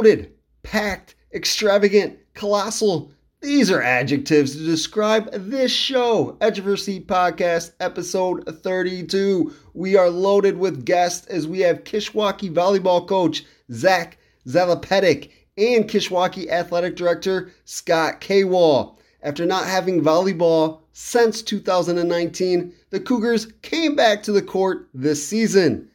loaded, packed, extravagant, colossal. These are adjectives to describe this show, Edge of Your Seat Podcast, episode 32. We are loaded with guests as we have Kishwaukee volleyball coach Zach Salapatek and Kishwaukee athletic director Scott Kawall. After not having volleyball since 2019, the Cougars came back to the court this season.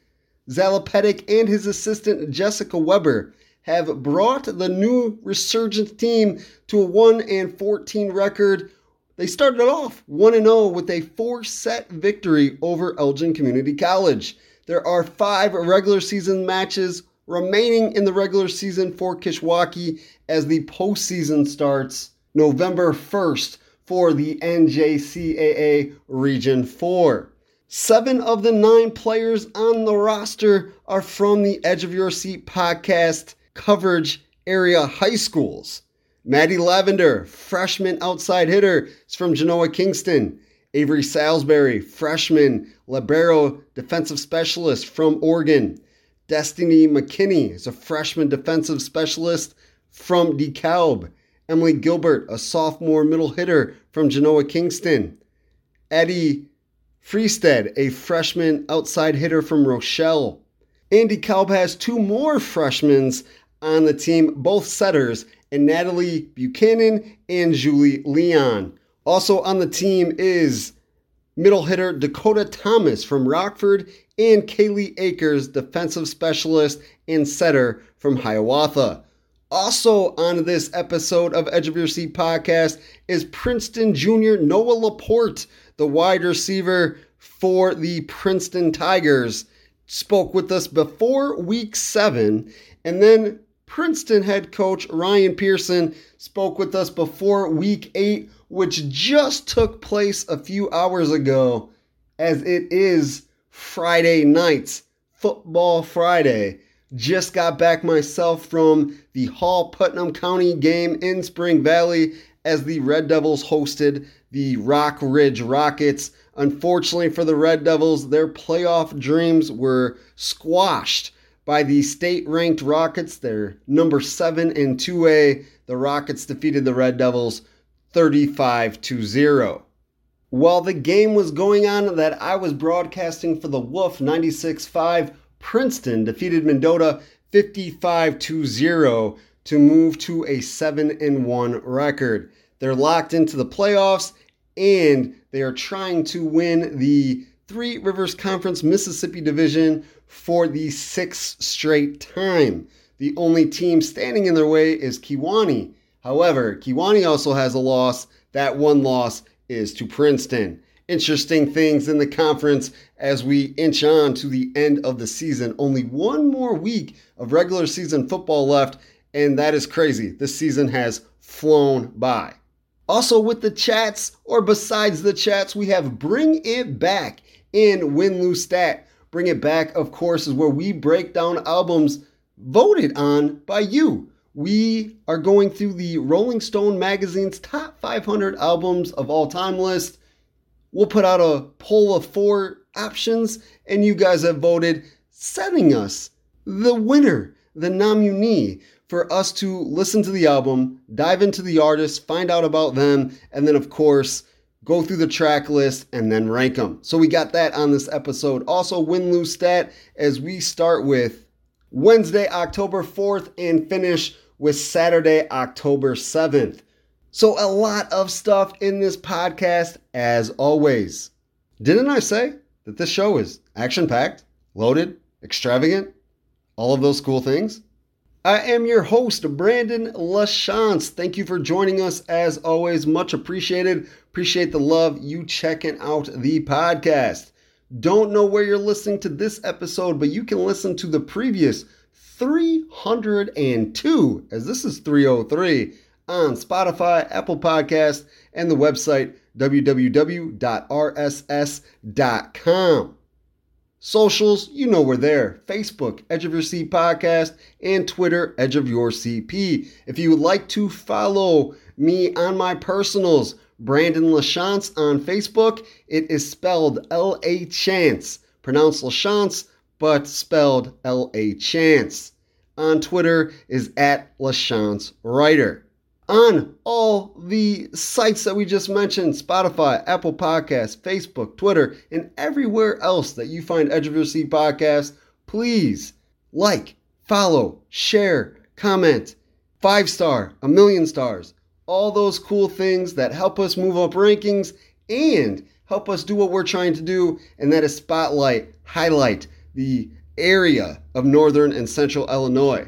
Salapatek and his assistant Jessica Weber have brought the new resurgent team to a 1 and 14 record. They started off 1 0 with a four set victory over Elgin Community College. There are five regular season matches remaining in the regular season for Kishwaukee as the postseason starts November 1st for the NJCAA Region 4. Seven of the nine players on the roster are from the Edge of Your Seat podcast coverage area high schools. Maddie Lavender, freshman outside hitter, is from Genoa Kingston. Avery Salisbury, freshman libero defensive specialist from Oregon. Destiny McKinney is a freshman defensive specialist from DeKalb. Emily Gilbert, a sophomore middle hitter from Genoa Kingston. Eddie Freestead, a freshman outside hitter from Rochelle. And DeKalb has two more freshmen on the team, both setters, and Natalie Buchanan and Julie Leon. Also on the team is middle hitter Dakota Thomas from Rockford and Kaylee Akers, defensive specialist and setter from Hiawatha. Also on this episode of Edge of Your Seat podcast is Princeton junior Noah LaPorte, the wide receiver for the Princeton Tigers. Spoke with us before week seven, and then Princeton head coach Ryan Pearson spoke with us before week eight, which just took place a few hours ago, as it is Friday night, Football Friday. Just got back myself from the Hall Putnam County game in Spring Valley as the Red Devils hosted the Rockridge Rockets. Unfortunately for the Red Devils, their playoff dreams were squashed by the state ranked Rockets. They're number 7 in 2A. The Rockets defeated the Red Devils 35 to 0. While the game was going on that I was broadcasting for the Wolf 96.5, Princeton defeated Mendota 55 to 0 to move to a 7 and 1 record. They're locked into the playoffs and they are trying to win the Three Rivers Conference Mississippi Division for the sixth straight time. The only team standing in their way is Kewanee. However, Kewanee also has a loss. That one loss is to Princeton. Interesting things in the conference as we inch on to the end of the season. Only one more week of regular season football left, and that is crazy. This season has flown by. Also, with the chats, or besides the chats, we have Bring It Back in Win Lose Stat. Bring It Back, of course, is where we break down albums voted on by you. We are going through the Rolling Stone magazine's top 500 albums of all time list. We'll put out a poll of four options, and you guys have voted, setting us the winner, the nominee, for us to listen to the album, dive into the artist, find out about them, and then, of course, go through the track list and then rank them. So we got that on this episode. Also, win lose stat as we start with Wednesday, October 4th, and finish with Saturday, October 7th. So, a lot of stuff in this podcast, as always. Didn't I say that this show is action packed, loaded, extravagant, all of those cool things? I am your host, Brandon LaChance. Thank you for joining us as always. Much appreciated. Appreciate the love you checking out the podcast. Don't know where you're listening to this episode, but you can listen to the previous 302, as this is 303, on Spotify, Apple Podcast, and the website www.rss.com. Socials, you know we're there. Facebook, Edge of Your Seat Podcast, and Twitter, Edge of Your CP. If you would like to follow me on my personals, Brandon LaChance on Facebook, it is spelled L A Chance. Pronounced LaChance, but spelled L A Chance. on Twitter is at LaChance Writer. On all the sites that we just mentioned Spotify, Apple Podcasts, Facebook, Twitter, and everywhere else that you find Edge of Your Seat podcast, please like, follow, share, comment, five star, a million stars, all those cool things that help us move up rankings and help us do what we're trying to do, and that is spotlight, highlight the area of northern and central Illinois.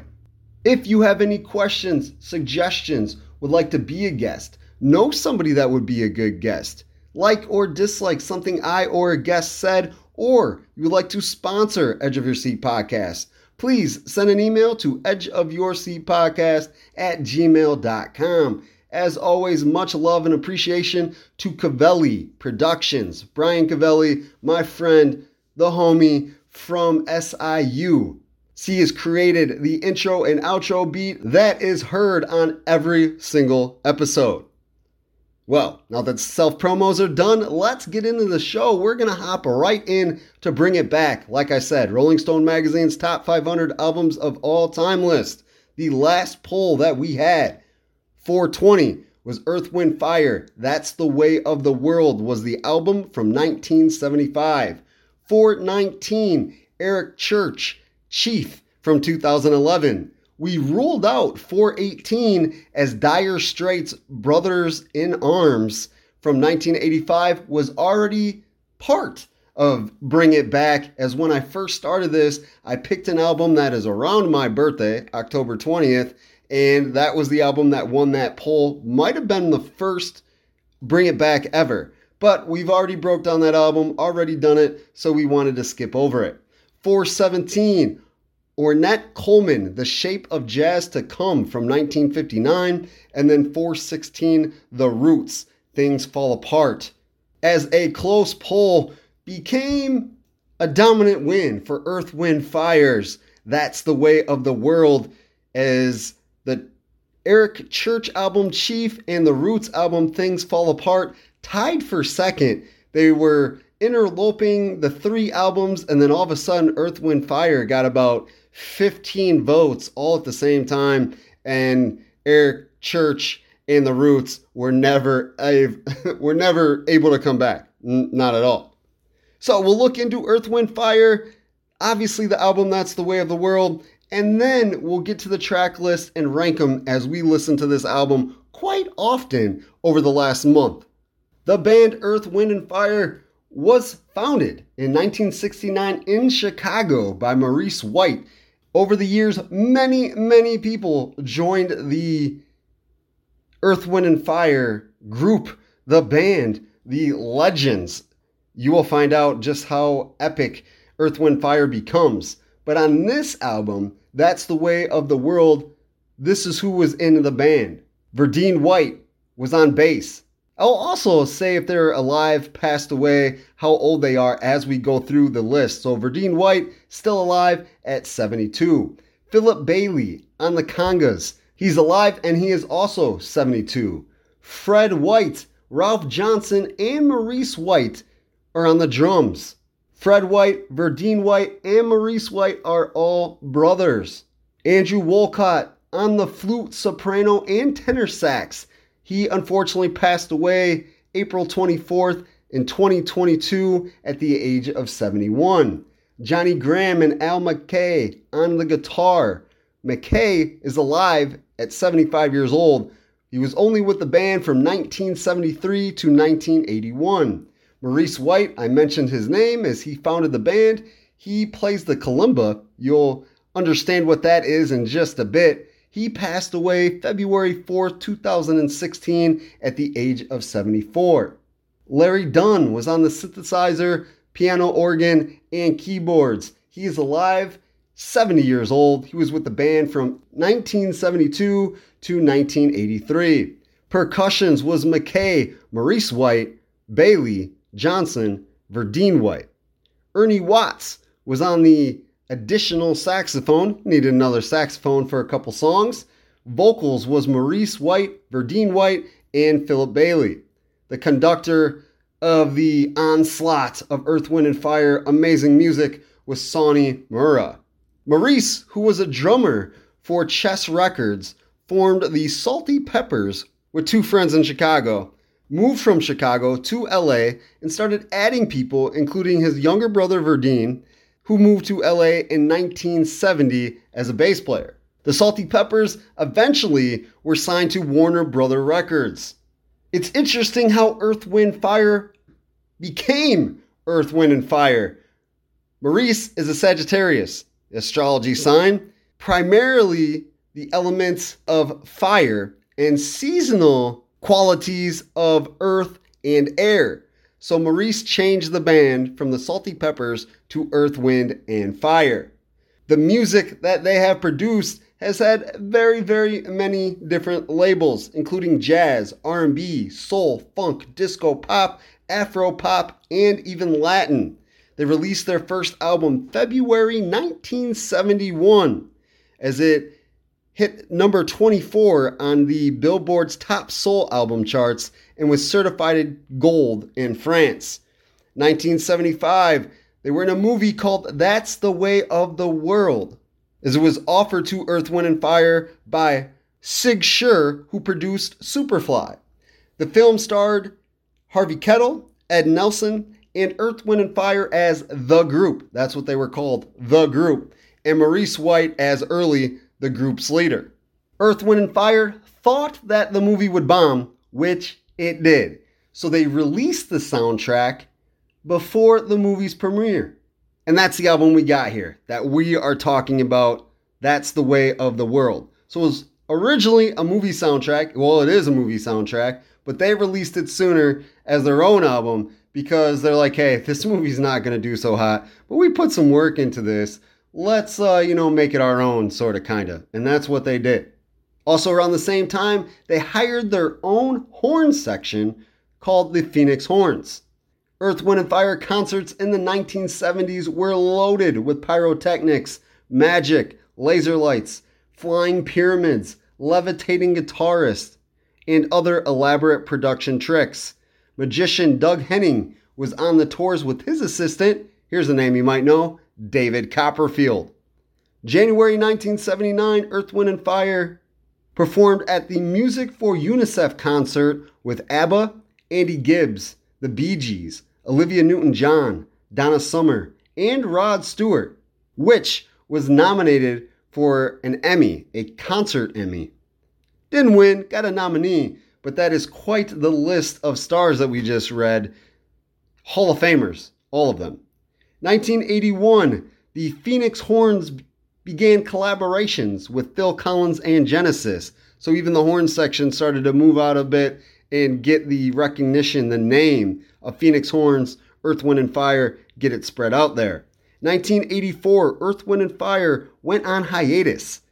If you have any questions, suggestions, would like to be a guest, know somebody that would be a good guest, like or dislike something I or a guest said, or you would like to sponsor Edge of Your Seat podcast, please send an email to edgeofyourseatpodcast at gmail.com. As always, much love and appreciation to Cavelli Productions. Brian Cavelli, my friend, the homie from SIU. He has created the intro and outro beat that is heard on every single episode. Well, now that self promos are done, let's get into the show. We're going to hop right in to bring it back. Like I said, Rolling Stone Magazine's top 500 albums of all time list. The last poll that we had 420 was Earth, Wind, Fire. That's the Way of the World was the album from 1975. 419, Eric Church, Chief from 2011. We ruled out 418 as Dire Straits Brothers in Arms from 1985 was already part of Bring It Back. As when I first started this, I picked an album that is around my birthday, October 20th, and that was the album that won that poll. Might have been the first Bring It Back ever. But we've already broke down that album, already done it, so we wanted to skip over it. 417, Ornette Coleman, The Shape of Jazz to Come from 1959, and then 416, The Roots, Things Fall Apart. As a close pull became a dominant win for Earth, Wind, Fires. That's the way of the world as the Eric Church album Chief and the Roots album Things Fall Apart tied for second. They were interloping the three albums, and then all of a sudden, Earth, Wind, Fire got about 15 votes all at the same time, and Eric Church and the Roots were never were never able to come back. N- not at all. So we'll look into Earth, Wind, Fire. Obviously, the album That's the Way of the World, and then we'll get to the track list and rank them as we listen to this album quite often over the last month. The band Earth, Wind, and Fire was founded in 1969 in Chicago by Maurice White. Over the years, many, many people joined the Earth, Wind, and Fire group, the band, the legends. You will find out just how epic Earth, Wind, Fire becomes. But on this album, That's the Way of the World, this is who was in the band. Verdine White was on bass. I'll also say if they're alive, passed away, how old they are as we go through the list. So Verdine White, still alive at 72. Philip Bailey on the congas. He's alive and he is also 72. Fred White, Ralph Johnson, and Maurice White are on the drums. Fred White, Verdine White, and Maurice White are all brothers. Andrew Woolfolk on the flute, soprano, and tenor sax. He unfortunately passed away April 24th in 2022 at the age of 71. Johnny Graham and Al McKay on the guitar. McKay is alive at 75 years old. He was only with the band from 1973 to 1981. Maurice White, I mentioned his name as he founded the band. He plays the kalimba. You'll understand what that is in just a bit. He passed away February 4, 2016, at the age of 74. Larry Dunn was on the synthesizer, piano, organ, and keyboards. He is alive, 70 years old. He was with the band from 1972 to 1983. Percussions was McKay, Maurice White, Bailey, Johnson, Verdine White. Ernie Watts was on the additional saxophone. Needed another saxophone for a couple songs. Vocals was Maurice White, Verdine White, and Philip Bailey. The conductor of the onslaught of Earth, Wind, and Fire, amazing music was Sonny Murrah. Maurice, who was a drummer for Chess Records, formed the Salty Peppers with two friends in Chicago, moved from Chicago to LA, and started adding people, including his younger brother Verdine, who moved to LA in 1970 as a bass player. The Salty Peppers eventually were signed to Warner Brother Records. It's interesting how Earth, Wind, Fire became Earth, Wind, and Fire. Maurice is a Sagittarius, astrology sign, primarily the elements of fire and seasonal qualities of earth and air. So Maurice changed the band from the Salty Peppers to Earth, Wind, and Fire. The music that they have produced has had very, very many different labels, including jazz, R&B, soul, funk, disco, pop, afro pop, and even Latin. They released their first album February 1971 as it hit number 24 on the Billboard's top soul album charts and was certified gold in France. 1975, they were in a movie called That's the Way of the World, as it was offered to Earth, Wind, and Fire by Sig Shore, who produced Superfly. The film starred Harvey Keitel, Ed Nelson, and Earth, Wind, and Fire as the group. That's what they were called, the group. And Maurice White as Early, the group's leader. Earth, Wind, and Fire thought that the movie would bomb, which it did. So they released the soundtrack before the movie's premiere. And that's the album we got here that we are talking about. That's the way of the world. So it was originally a movie soundtrack. Well, it is a movie soundtrack, but they released it sooner as their own album because they're like, hey, this movie's not going to do so hot, but we put some work into this let's uh, you know make it our own sort of kind of and that's what they did also around the same time they hired their own horn section called the phoenix horns earth wind and fire concerts in the 1970s were loaded with pyrotechnics magic laser lights flying pyramids levitating guitarists and other elaborate production tricks magician doug henning was on the tours with his assistant here's a name you might know David Copperfield. January 1979, Earth, Wind, and Fire performed at the Music for UNICEF concert with ABBA, Andy Gibbs, the Bee Gees, Olivia Newton John, Donna Summer, and Rod Stewart, which was nominated for an Emmy, a concert Emmy. Didn't win, got a nominee, but that is quite the list of stars that we just read. Hall of Famers, all of them. 1981, the Phoenix Horns began collaborations with Phil Collins and Genesis. So even the horn section started to move out a bit and get the recognition, the name of Phoenix Horns, Earth, Wind, and Fire, get it spread out there. 1984, Earth, Wind, and Fire went on hiatus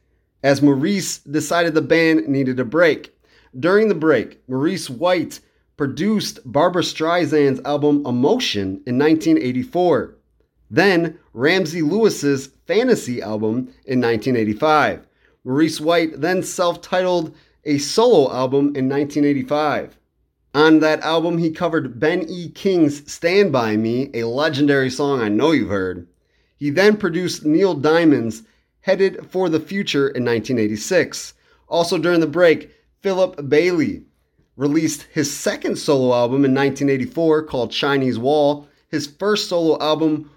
as Maurice decided the band needed a break. During the break, Maurice White produced Barbra Streisand's album Emotion in 1984. Then Ramsey Lewis's Fantasy album in 1985. Maurice White then self titled a solo album in 1985. On that album, he covered Ben E. King's Stand By Me, a legendary song I know you've heard. He then produced Neil Diamond's Headed for the Future in 1986. Also during the break, Philip Bailey released his second solo album in 1984 called Chinese Wall. His first solo album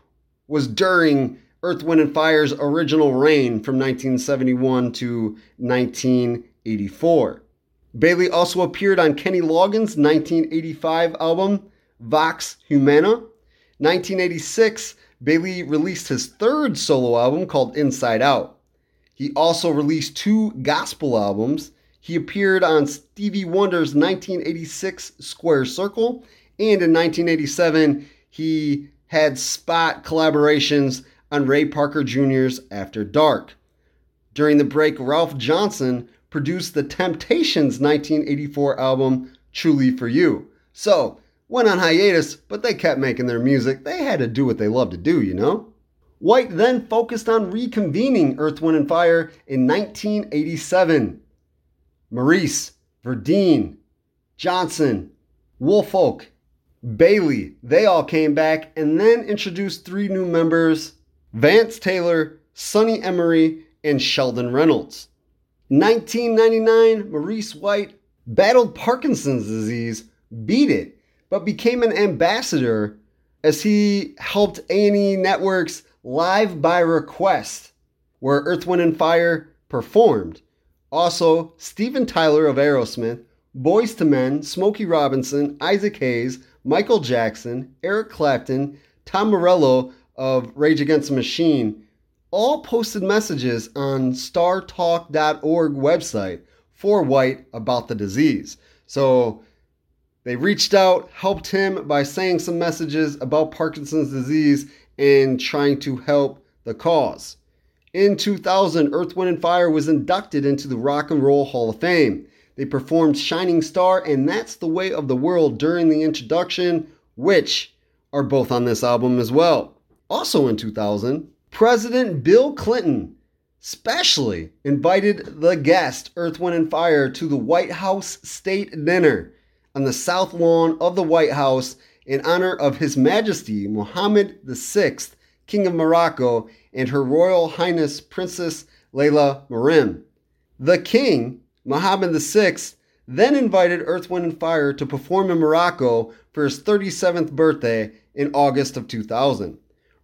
was during Earth, Wind, and Fire's original reign from 1971 to 1984. Bailey also appeared on Kenny Loggins' 1985 album Vox Humana. 1986, Bailey released his third solo album called Inside Out. He also released two gospel albums. He appeared on Stevie Wonder's 1986 Square Circle, and in 1987, he had spot collaborations on Ray Parker Jr.'s After Dark. During the break, Ralph Johnson produced the Temptations' 1984 album Truly for You. So, went on hiatus, but they kept making their music. They had to do what they love to do, you know? White then focused on reconvening Earth, Wind, and Fire in 1987. Maurice, Verdine, Johnson, Woolfolk, Bailey, they all came back and then introduced three new members Vance Taylor, Sonny Emery, and Sheldon Reynolds. 1999, Maurice White battled Parkinson's disease, beat it, but became an ambassador as he helped A&E Network's Live by Request, where Earth, Wind, and Fire performed. Also, Steven Tyler of Aerosmith, Boyz II Men, Smokey Robinson, Isaac Hayes, Michael Jackson, Eric Clapton, Tom Morello of Rage Against the Machine all posted messages on startalk.org website for White about the disease. So they reached out, helped him by saying some messages about Parkinson's disease and trying to help the cause. In 2000, Earth, Wind, and Fire was inducted into the Rock and Roll Hall of Fame. They performed Shining Star and That's the Way of the World during the introduction, which are both on this album as well. Also in 2000, President Bill Clinton specially invited the guest, Earth, Wind, and Fire, to the White House State Dinner on the south lawn of the White House in honor of His Majesty Mohammed VI, King of Morocco, and Her Royal Highness Princess Leila Meriem. The King, Mohammed VI, then invited Earth, Wind, and Fire to perform in Morocco for his 37th birthday in August of 2000.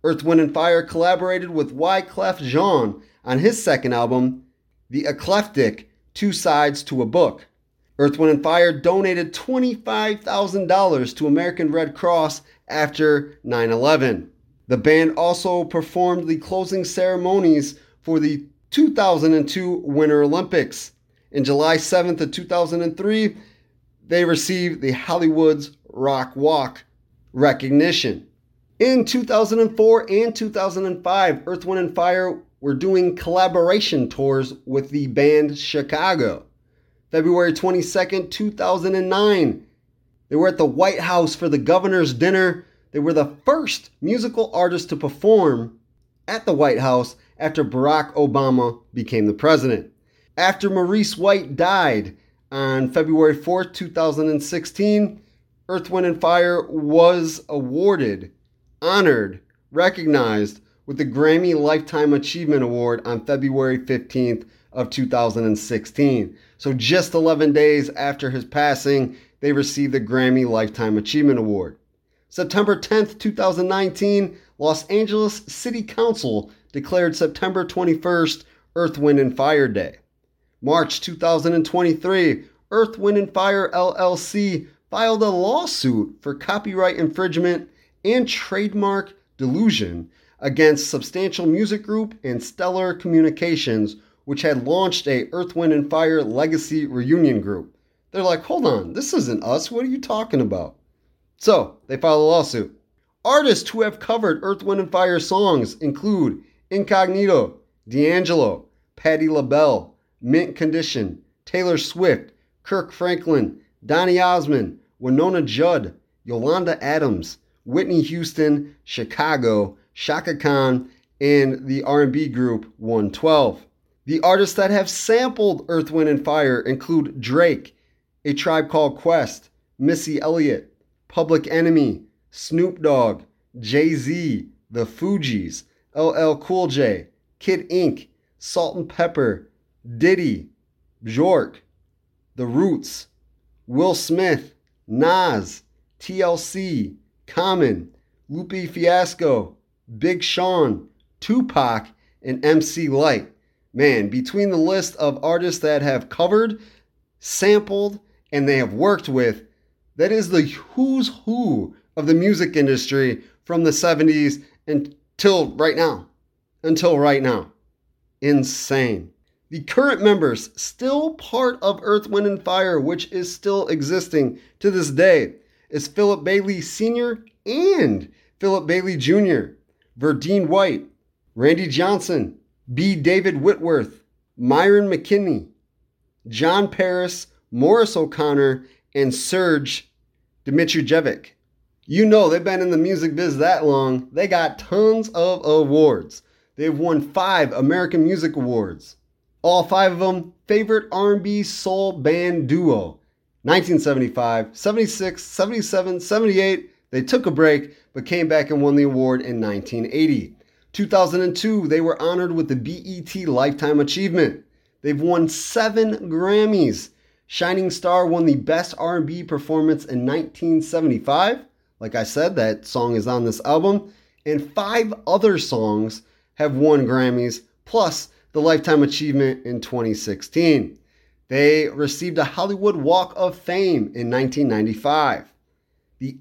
Earth, Wind, and Fire collaborated with Wyclef Jean on his second album, The Eclectic Two Sides to a Book. Earth, Wind, and Fire donated $25,000 to American Red Cross after 9 11. The band also performed the closing ceremonies for the 2002 Winter Olympics. In July 7th of 2003, they received the Hollywood's Rock Walk recognition. In 2004 and 2005, Earth, Wind, and Fire were doing collaboration tours with the band Chicago. February 22nd, 2009, they were at the White House for the governor's dinner. They were the first musical artists to perform at the White House after Barack Obama became the president. After Maurice White died on February 4th, 2016, Earth, Wind, and Fire was awarded, honored, recognized with the Grammy Lifetime Achievement Award on February 15th of 2016. So just 11 days after his passing, they received the Grammy Lifetime Achievement Award. September 10th, 2019, Los Angeles City Council declared September 21st Earth, Wind, and Fire Day. March 2023, Earth, Wind, and Fire LLC filed a lawsuit for copyright infringement and trademark dilution against Substantial Music Group and Stellar Communications, which had launched a Earth, Wind, and Fire legacy reunion group. They're like, hold on, this isn't us. What are you talking about? So they filed a lawsuit. Artists who have covered Earth, Wind, and Fire songs include Incognito, D'Angelo, Patti LaBelle, Mint Condition, Taylor Swift, Kirk Franklin, Donny Osmond, Wynonna Judd, Yolanda Adams, Whitney Houston, Chicago, Chaka Khan, and the R&B group 112. The artists that have sampled Earth, Wind, and Fire include Drake, A Tribe Called Quest, Missy Elliott, Public Enemy, Snoop Dogg, Jay-Z, The Fugees, LL Cool J, Kid Ink, Salt-N-Pepa, Diddy, Bjork, The Roots, Will Smith, Nas, TLC, Common, Lupe Fiasco, Big Sean, Tupac, and MC Lyte. Man, between the list of artists that have covered, sampled, and they have worked with, that is the who's who of the music industry from the 70s until right now. Until right now. Insane. The current members, still part of Earth, Wind, and Fire, which is still existing to this day, is Philip Bailey Sr. and Philip Bailey Jr., Verdine White, Randy Johnson, B. David Whitworth, Myron McKinley, John Paris, Morris O'Connor, and Serge Dimitrijevic. You know they've been in the music biz that long. They got tons of awards. They've won five American Music Awards. All five of them favorite R&B soul band duo. 1975, 76, 77, 78. They took a break but came back and won the award in 1980. 2002, they were honored with the BET Lifetime Achievement. They've won 7 Grammys. Shining Star won the Best R&B Performance in 1975. Like I said, that song is on this album. And five other songs have won Grammys, plus the Lifetime Achievement in 2016. They received a Hollywood Walk of Fame in 1995, the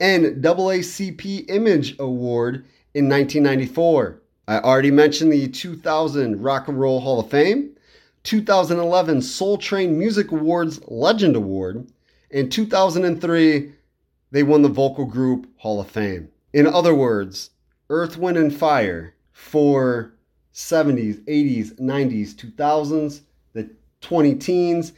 NAACP Image Award in 1994. I already mentioned the 2000 Rock and Roll Hall of Fame, 2011 Soul Train Music Awards Legend Award, and 2003 they won the Vocal Group Hall of Fame. In other words, Earth, Wind, and Fire for 70s, 80s, 90s, 2000s, the 20 teens,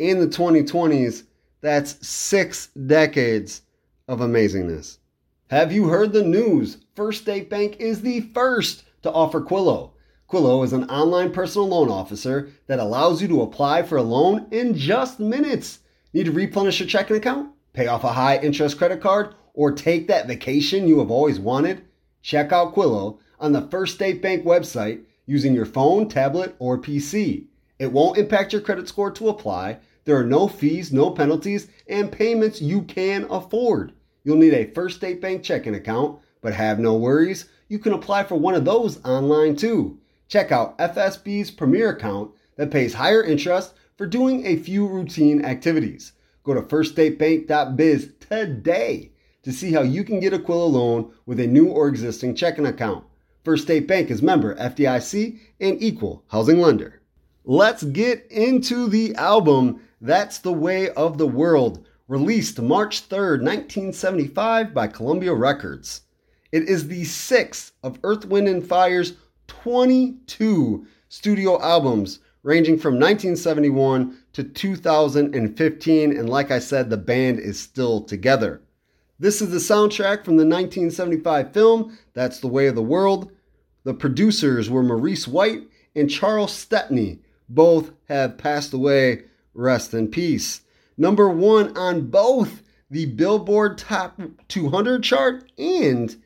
and the 2020s. That's six decades of amazingness. Have you heard the news? First State Bank is the first to offer Quillo. Quillo is an online personal loan officer that allows you to apply for a loan in just minutes. Need to replenish your checking account, pay off a high interest credit card, or take that vacation you have always wanted? Check out Quillo on the First State Bank website using your phone, tablet, or PC. It won't impact your credit score to apply. There are no fees, no penalties, and payments you can afford. You'll need a First State Bank checking account, but have no worries. You can apply for one of those online too. Check out FSB's Premier account that pays higher interest for doing a few routine activities. Go to firststatebank.biz today to see how you can get a Quillo loan with a new or existing checking account. First State Bank is member FDIC and equal housing lender. Let's get into the album That's the Way of the World, released March 3rd, 1975 by Columbia Records. It is the sixth of Earth, Wind, and Fire's 22 studio albums, ranging from 1971 to 2015. And like I said, the band is still together. This is the soundtrack from the 1975 film, That's the Way of the World. The producers were Maurice White and Charles Stepney. Both have passed away. Rest in peace. Number one on both the Billboard Top 200 chart and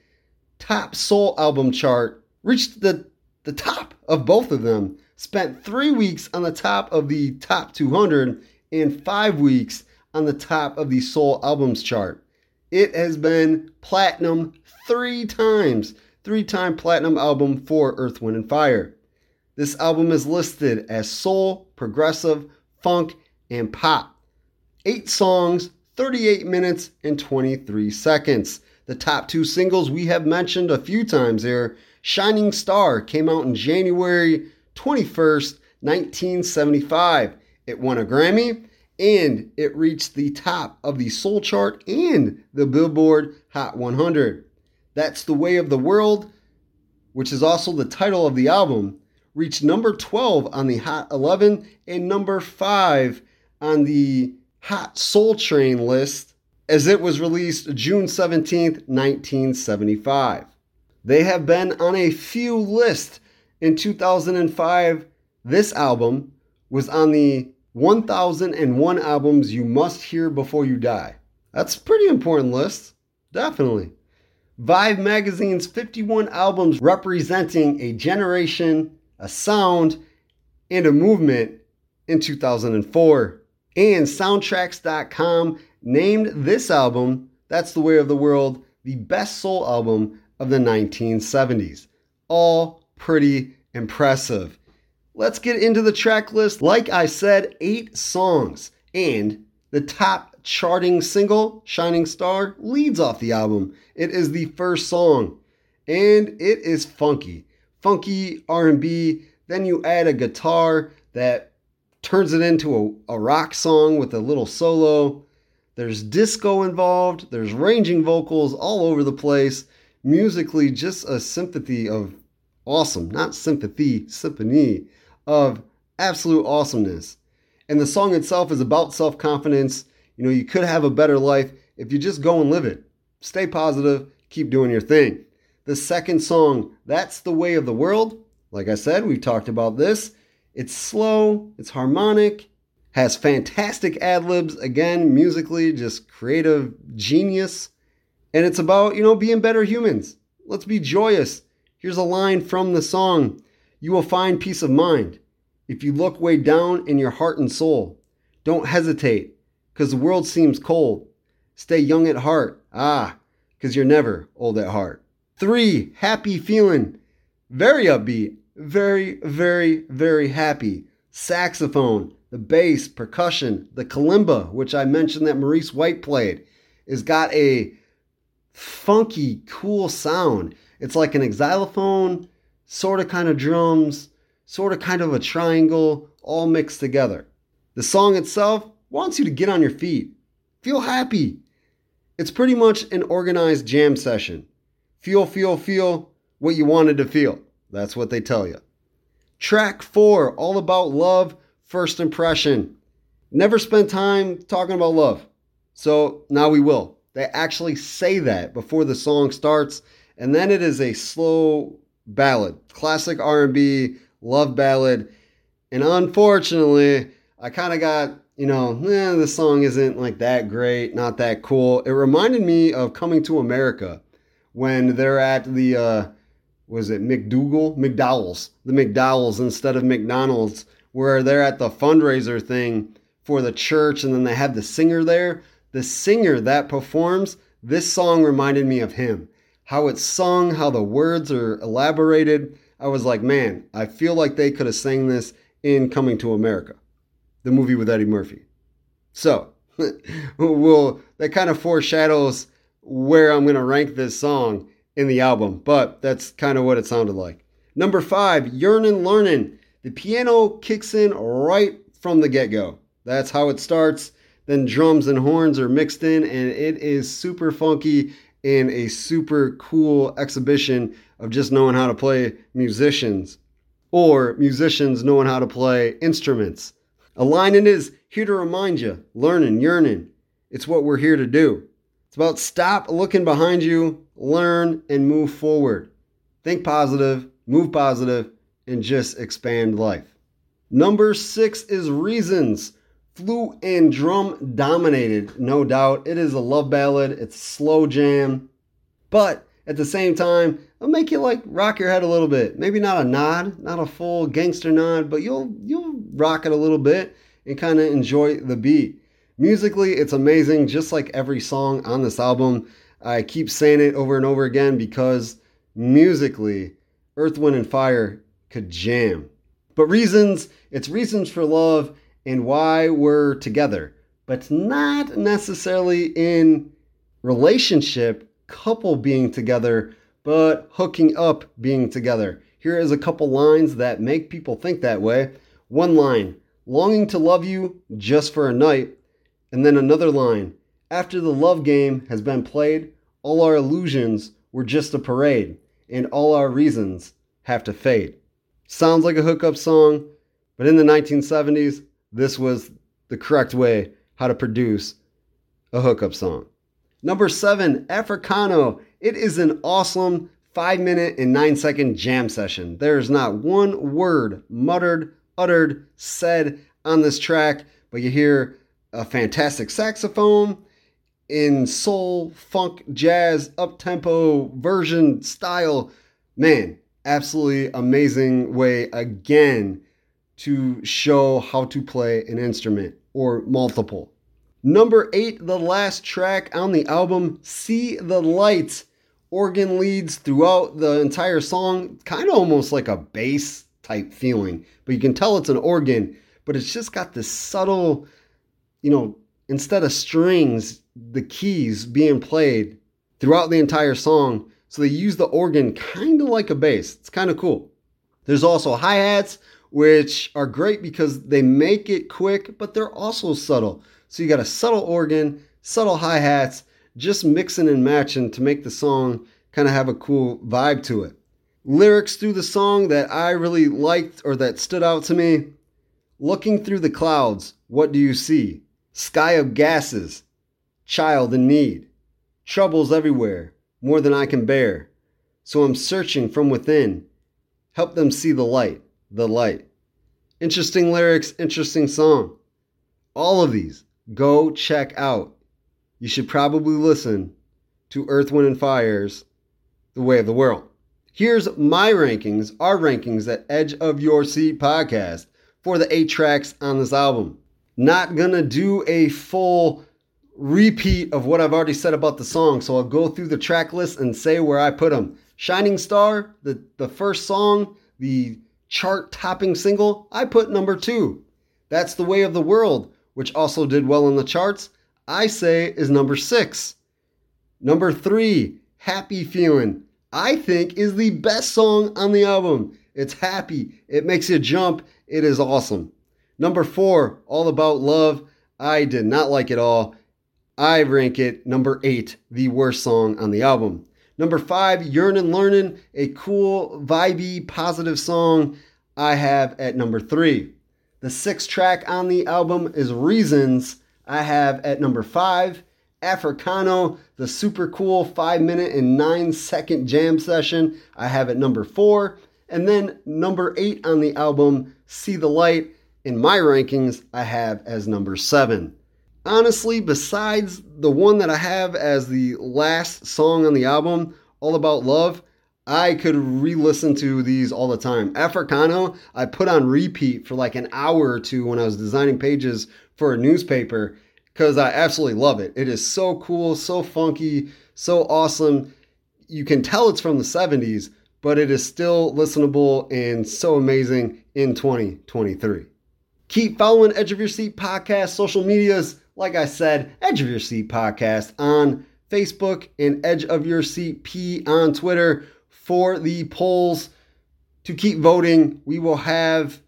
Top Soul Album chart. Reached the, the top of both of them. Spent three weeks on the top of the Top 200 and five weeks on the top of the Soul Albums chart. It has been platinum three times, three time platinum album for Earth, Wind, and Fire. This album is listed as soul, progressive, funk, and pop. Eight songs, 38 minutes, and 23 seconds. The top two singles we have mentioned a few times here Shining Star came out in January 21st, 1975. It won a Grammy and it reached the top of the Soul Chart and the Billboard Hot 100. That's the Way of the World, which is also the title of the album, reached number 12 on the Hot 11 and number 5 on the Hot Soul Train list as it was released June 17th, 1975. They have been on a few lists. In 2005, this album was on the 1001 albums you must hear before you die. That's a pretty important list. Definitely. Vibe magazine's 51 albums representing a generation, a sound, and a movement in 2004. And soundtracks.com named this album, That's the Way of the World, the best soul album of the 1970s. All pretty impressive. Let's get into the track list. Like I said, eight songs. And the top charting single, Shining Star, leads off the album. It is the first song. And it is funky. Funky R&B. Then you add a guitar that turns it into a, a rock song with a little solo. There's disco involved. There's ranging vocals all over the place. Musically, just a sympathy of awesome. Not sympathy, symphony of absolute awesomeness. And the song itself is about self confidence. You know, you could have a better life if you just go and live it. Stay positive, keep doing your thing. The second song, That's the Way of the World. Like I said, we've talked about this. It's slow, it's harmonic, has fantastic ad libs. Again, musically, just creative genius. And it's about, you know, being better humans. Let's be joyous. Here's a line from the song You will find peace of mind if you look way down in your heart and soul. Don't hesitate, because the world seems cold. Stay young at heart. Ah, because you're never old at heart. Three, happy feeling. Very upbeat. Very, very, very happy. Saxophone, the bass, percussion, the kalimba, which I mentioned that Maurice White played, is got a funky, cool sound. It's like an xylophone, sort of kind of drums, sort of kind of a triangle, all mixed together. The song itself wants you to get on your feet, feel happy. It's pretty much an organized jam session. Feel, feel, feel what you wanted to feel. That's what they tell you. Track four, all about love, first impression. Never spend time talking about love. So now we will. They actually say that before the song starts, and then it is a slow ballad, classic R&B love ballad. And unfortunately, I kind of got, you know, eh, the song isn't like that great, not that cool. It reminded me of Coming to America when they're at the uh was it McDougal? McDowell's. The McDowell's instead of McDonald's, where they're at the fundraiser thing for the church and then they have the singer there. The singer that performs, this song reminded me of him. How it's sung, how the words are elaborated. I was like, man, I feel like they could have sang this in Coming to America, the movie with Eddie Murphy. So, well, that kind of foreshadows where I'm going to rank this song in the album, but that's kind of what it sounded like. Number five, Yearnin' Learnin'. The piano kicks in right from the get go. That's how it starts. Then drums and horns are mixed in, and it is super funky and a super cool exhibition of just knowing how to play musicians or musicians knowing how to play instruments. A line in it is here to remind you, learning, yearning. It's what we're here to do. It's about stop looking behind you, learn, and move forward. Think positive, move positive, and just expand life. Number six is Reasons. Flute and drum dominated, no doubt. It is a love ballad, it's slow jam, but at the same time, it'll make you like rock your head a little bit. Maybe not a nod, not a full gangster nod, but you'll you'll rock it a little bit and kind of enjoy the beat. Musically, it's amazing, just like every song on this album. I keep saying it over and over again because musically, Earth, Wind, and Fire could jam. But reasons, it's reasons for love and why we're together, but not necessarily in relationship, couple being together, but hooking up being together. Here is a couple lines that make people think that way. One line, longing to love you just for a night. And then another line After the love game has been played, all our illusions were just a parade, and all our reasons have to fade. Sounds like a hookup song, but in the 1970s, this was the correct way how to produce a hookup song. Number seven, Africano. It is an awesome five minute and nine second jam session. There's not one word muttered, uttered, said on this track, but you hear a fantastic saxophone in soul, funk, jazz, up tempo version style. Man, absolutely amazing way again to show how to play an instrument or multiple. Number eight, the last track on the album, See the Light. Organ leads throughout the entire song, kind of almost like a bass type feeling, but you can tell it's an organ, but it's just got this subtle you know, instead of strings, the keys being played throughout the entire song. So they use the organ kind of like a bass. It's kind of cool. There's also hi hats, which are great because they make it quick, but they're also subtle. So you got a subtle organ, subtle hi hats, just mixing and matching to make the song kind of have a cool vibe to it. Lyrics through the song that I really liked or that stood out to me Looking through the clouds, what do you see? Sky of gases, child in need, troubles everywhere, more than I can bear. So I'm searching from within. Help them see the light, the light. Interesting lyrics, interesting song. All of these, go check out. You should probably listen to Earth, Wind, and Fire's The Way of the World. Here's my rankings, our rankings at Edge of Your Seat podcast for the eight tracks on this album. Not gonna do a full repeat of what I've already said about the song, so I'll go through the track list and say where I put them. Shining Star, the, the first song, the chart topping single, I put number two. That's The Way of the World, which also did well in the charts, I say is number six. Number three, Happy Feeling, I think is the best song on the album. It's happy, it makes you jump, it is awesome. Number four, All About Love, I did not like it all. I rank it number eight, the worst song on the album. Number five, Yearnin' Learnin', a cool, vibey, positive song I have at number three. The sixth track on the album is Reasons, I have at number five. Africano, the super cool five minute and nine second jam session, I have at number four. And then number eight on the album, See the Light, in my rankings, I have as number seven honestly, besides the one that I have as the last song on the album, All About Love, I could re listen to these all the time. Africano, I put on repeat for like an hour or two when I was designing pages for a newspaper because I absolutely love it. It is so cool, so funky, so awesome. You can tell it's from the 70s, but it is still listenable and so amazing in 2023. Keep following Edge of Your Seat podcast social medias like I said, Edge of Your Seat podcast on Facebook and Edge of Your Seat P on Twitter for the polls to keep voting. We will have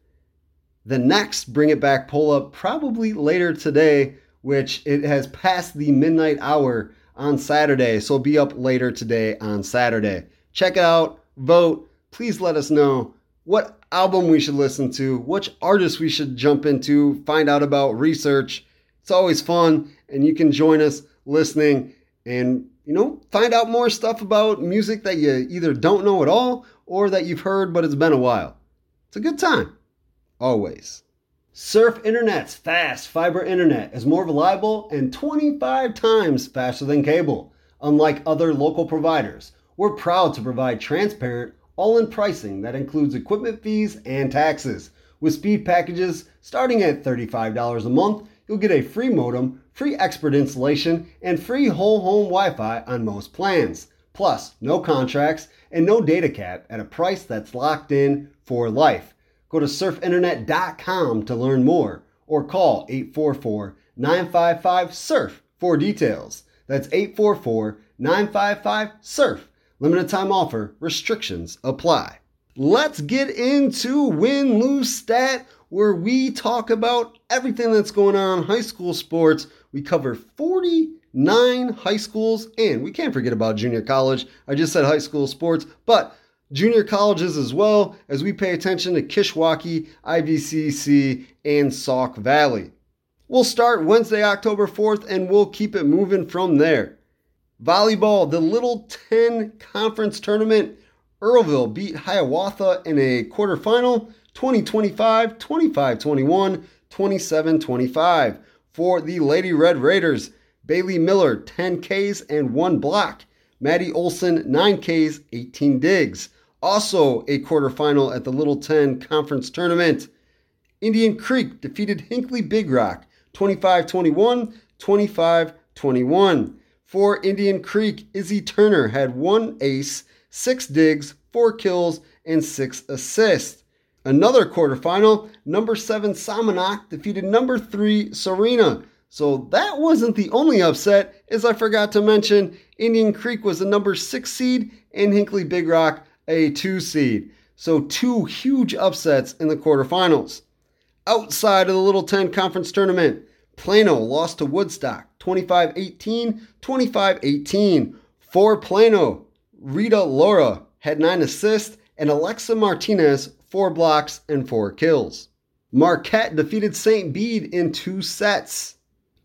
the next Bring It Back poll up probably later today, which it has passed the midnight hour on Saturday. So be up later today on Saturday. Check it out, vote. Please let us know what album we should listen to, which artist we should jump into, find out about, research it's always fun, and you can join us listening and, you know, find out more stuff about music that you either don't know at all or that you've heard but it's been a while. It's a good time. Always. Surf Internet's fast fiber internet is more reliable and 25 times faster than cable. Unlike other local providers, we're proud to provide transparent, all in pricing that includes equipment fees and taxes. With speed packages starting at $35 a month, you'll get a free modem, free expert installation, and free whole home Wi Fi on most plans. Plus, no contracts and no data cap at a price that's locked in for life. Go to surfinternet.com to learn more or call 844 955 SURF for details. That's 844 955 SURF. Limited time offer, restrictions apply. Let's get into win lose stat where we talk about everything that's going on in high school sports. We cover 49 high schools, and we can't forget about junior college. I just said high school sports, but junior colleges as well as we pay attention to Kishwaukee, IVCC, and Sauk Valley. We'll start Wednesday, October 4th, and we'll keep it moving from there. Volleyball, the Little 10 Conference Tournament. Earlville beat Hiawatha in a quarterfinal. 2025, 25 21, 27 25. For the Lady Red Raiders, Bailey Miller, 10 Ks and 1 block. Maddie Olson, 9 Ks, 18 digs. Also a quarterfinal at the Little 10 Conference Tournament. Indian Creek defeated Hinckley Big Rock 25 21, 25 21. For Indian Creek, Izzy Turner had one ace, six digs, four kills, and six assists. Another quarterfinal, number seven Somonauk defeated number three Serena. So that wasn't the only upset, as I forgot to mention, Indian Creek was the number six seed and Hinckley Big Rock a two seed. So two huge upsets in the quarterfinals. Outside of the Little 10 Conference Tournament, Plano lost to Woodstock 25 18, 25 18. For Plano, Rita Laura had nine assists and Alexa Martinez four blocks, and four kills. Marquette defeated St. Bede in two sets.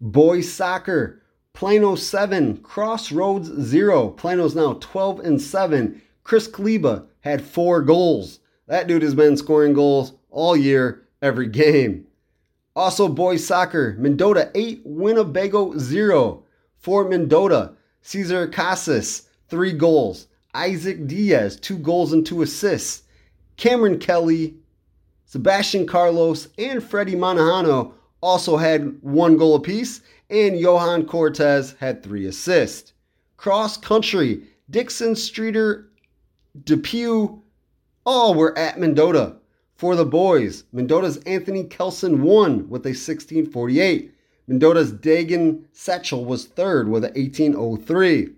Boys soccer, Plano 7, Crossroads 0. Plano's now 12 and 7. Chris Kaliba had four goals. That dude has been scoring goals all year, every game. Also, boys soccer, Mendota 8, Winnebago 0. For Mendota, Cesar Casas, 3 goals. Isaac Diaz, two goals and two assists. Cameron Kelly, Sebastian Carlos, and Freddie Monahano also had one goal apiece, and Johan Cortez had three assists. Cross country, Dixon, Streator, Depew, all were at Mendota. For the boys, Mendota's Anthony Kelson won with a 1648. Mendota's Dagan Satchel was third with a 1803.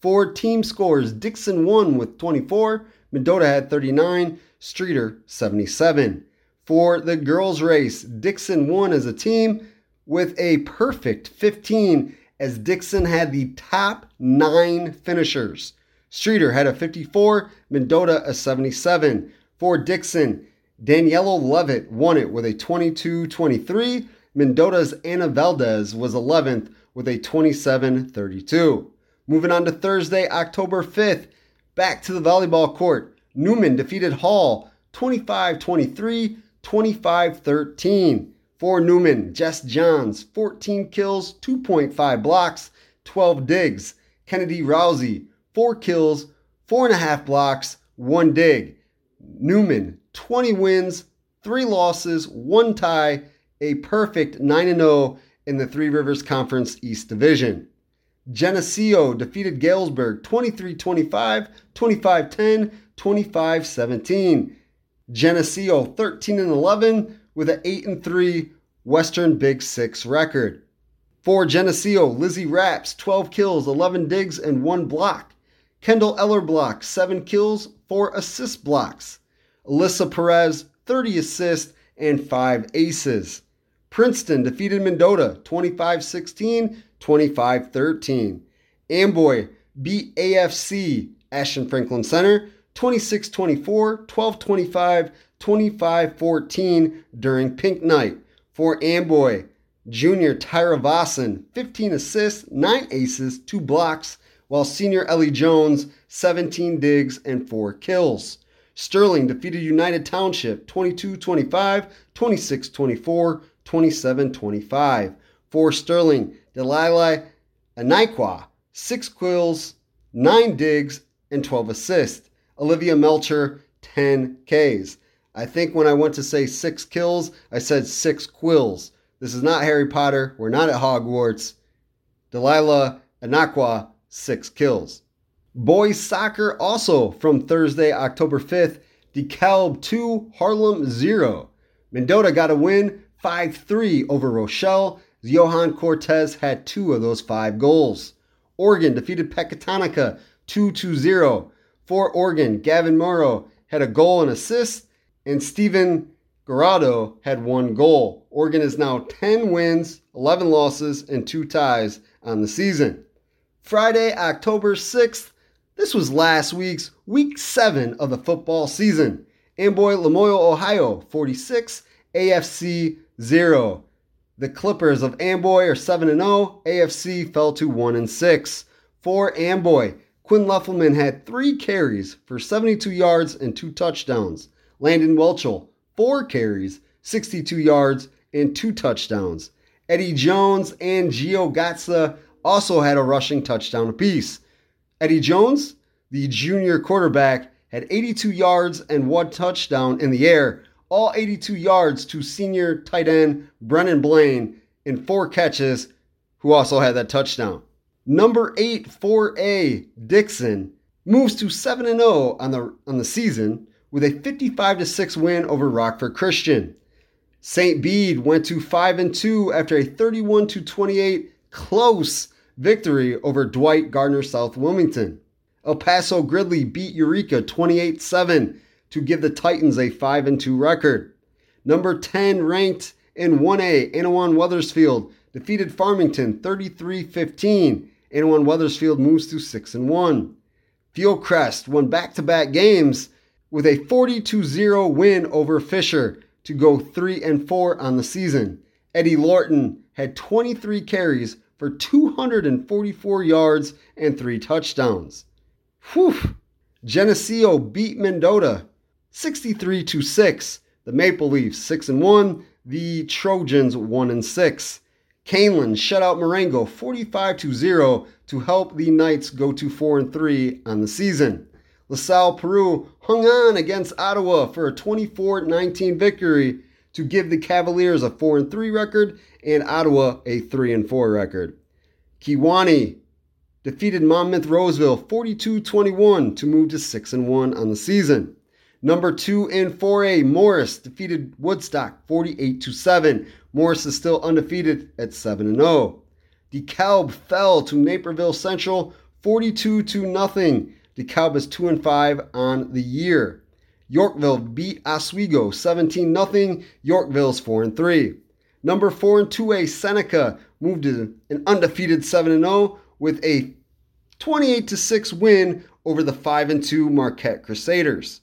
For team scores, Dixon won with 24, Mendota had 39, Streator 77. For the girls' race, Dixon won as a team with a perfect 15 as Dixon had the top nine finishers. Streeter had a 54, Mendota a 77. For Dixon, Daniela Levitt won it with a 22 23. Mendota's Ana Valdez was 11th with a 27 32. Moving on to Thursday, October 5th, back to the volleyball court. Newman defeated Hall 25 23, 25 13. For Newman, Jess Johns, 14 kills, 2.5 blocks, 12 digs. Kennedy Rousey, 4 kills, 4.5 blocks, 1 dig. Newman, 20 wins, 3 losses, 1 tie, a perfect 9 0 in the Three Rivers Conference East Division. Geneseo defeated Galesburg 23 25, 25 10, 25 17. Geneseo 13 and 11 with an 8 and 3 Western Big Six record. For Geneseo, Lizzie Raps 12 kills, 11 digs, and 1 block. Kendall Eller block 7 kills, 4 assist blocks. Alyssa Perez 30 assists and 5 aces. Princeton defeated Mendota 25 16, 25 13. Amboy beat AFC Ashton Franklin Center 26 24, 12 25, 25 14 during Pink Night. For Amboy, junior Tyra Vossen 15 assists, 9 aces, 2 blocks, while senior Ellie Jones 17 digs and 4 kills. Sterling defeated United Township 22 25, 26 24, 27 25. For Sterling, Delilah Anaikwa, 6 quills, 9 digs, and 12 assists. Olivia Melcher, 10 Ks. I think when I went to say 6 kills, I said 6 quills. This is not Harry Potter. We're not at Hogwarts. Delilah Anakwa, 6 kills. Boys soccer also from Thursday, October 5th. DeKalb 2, Harlem 0. Mendota got a win 5 3 over Rochelle. Johan Cortez had two of those five goals. Oregon defeated Pecatonica 2 0. For Oregon, Gavin Morrow had a goal and assist, and Steven Garado had one goal. Oregon is now 10 wins, 11 losses, and 2 ties on the season. Friday, October 6th, this was last week's week 7 of the football season. Amboy Lamoille, Ohio 46, AFC 0. The Clippers of Amboy are 7 and 0. AFC fell to 1 and 6. For Amboy, Quinn Leffelman had three carries for 72 yards and two touchdowns. Landon Welchel, four carries, 62 yards, and two touchdowns. Eddie Jones and Gio Gatza also had a rushing touchdown apiece. Eddie Jones, the junior quarterback, had 82 yards and one touchdown in the air, all 82 yards to senior tight end Brennan Blaine in four catches, who also had that touchdown. Number 8 4A Dixon moves to 7 0 on the on the season with a 55 6 win over Rockford Christian. St. Bede went to 5 and 2 after a 31 28 close victory over Dwight Gardner South Wilmington. El Paso Gridley beat Eureka 28 7 to give the Titans a 5 and 2 record. Number 10 ranked in 1A, Annawan Wethersfield defeated Farmington 33 15. Annawan Wethersfield moves to 6 and 1. Fieldcrest won back to back games with a 42 0 win over Fisher to go 3 and 4 on the season. Eddie Lorton had 23 carries for 244 yards and 3 touchdowns. Whew! Geneseo beat Mendota 63 to 6. The Maple Leafs 6 and 1, the Trojans 1 and 6. Kaneland shut out Marengo 45 to 0 to help the Knights go to 4 and 3 on the season. LaSalle Peru hung on against Ottawa for a 24 19 victory to give the Cavaliers a 4 3 record and Ottawa a 3 4 record. Kewanee defeated Monmouth Roseville 42 21 to move to 6 1 on the season. Number 2 in 4A, Morris defeated Woodstock 48 7. Morris is still undefeated at 7 0. DeKalb fell to Naperville Central 42 0. DeKalb is 2 5 on the year. Yorkville beat Oswego 17 0. Yorkville's 4 3. Number 4 and 2A, Seneca moved to an undefeated 7 0 with a 28 6 win over the 5 2 Marquette Crusaders.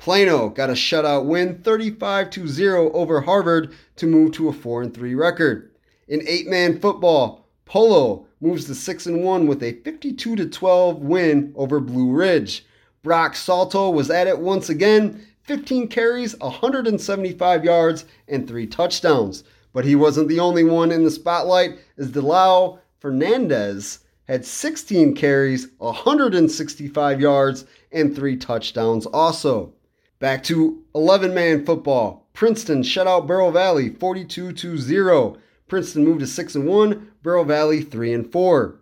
Plano got a shutout win 35 0 over Harvard to move to a 4 3 record. In eight man football, Polo moves to 6 1 with a 52 12 win over Blue Ridge. Brock Salto was at it once again 15 carries, 175 yards, and three touchdowns. But he wasn't the only one in the spotlight, as Delau Fernandez had 16 carries, 165 yards, and three touchdowns also. Back to 11 man football. Princeton shut out Bureau Valley 42 0. Princeton moved to 6 and 1, Bureau Valley 3 and 4.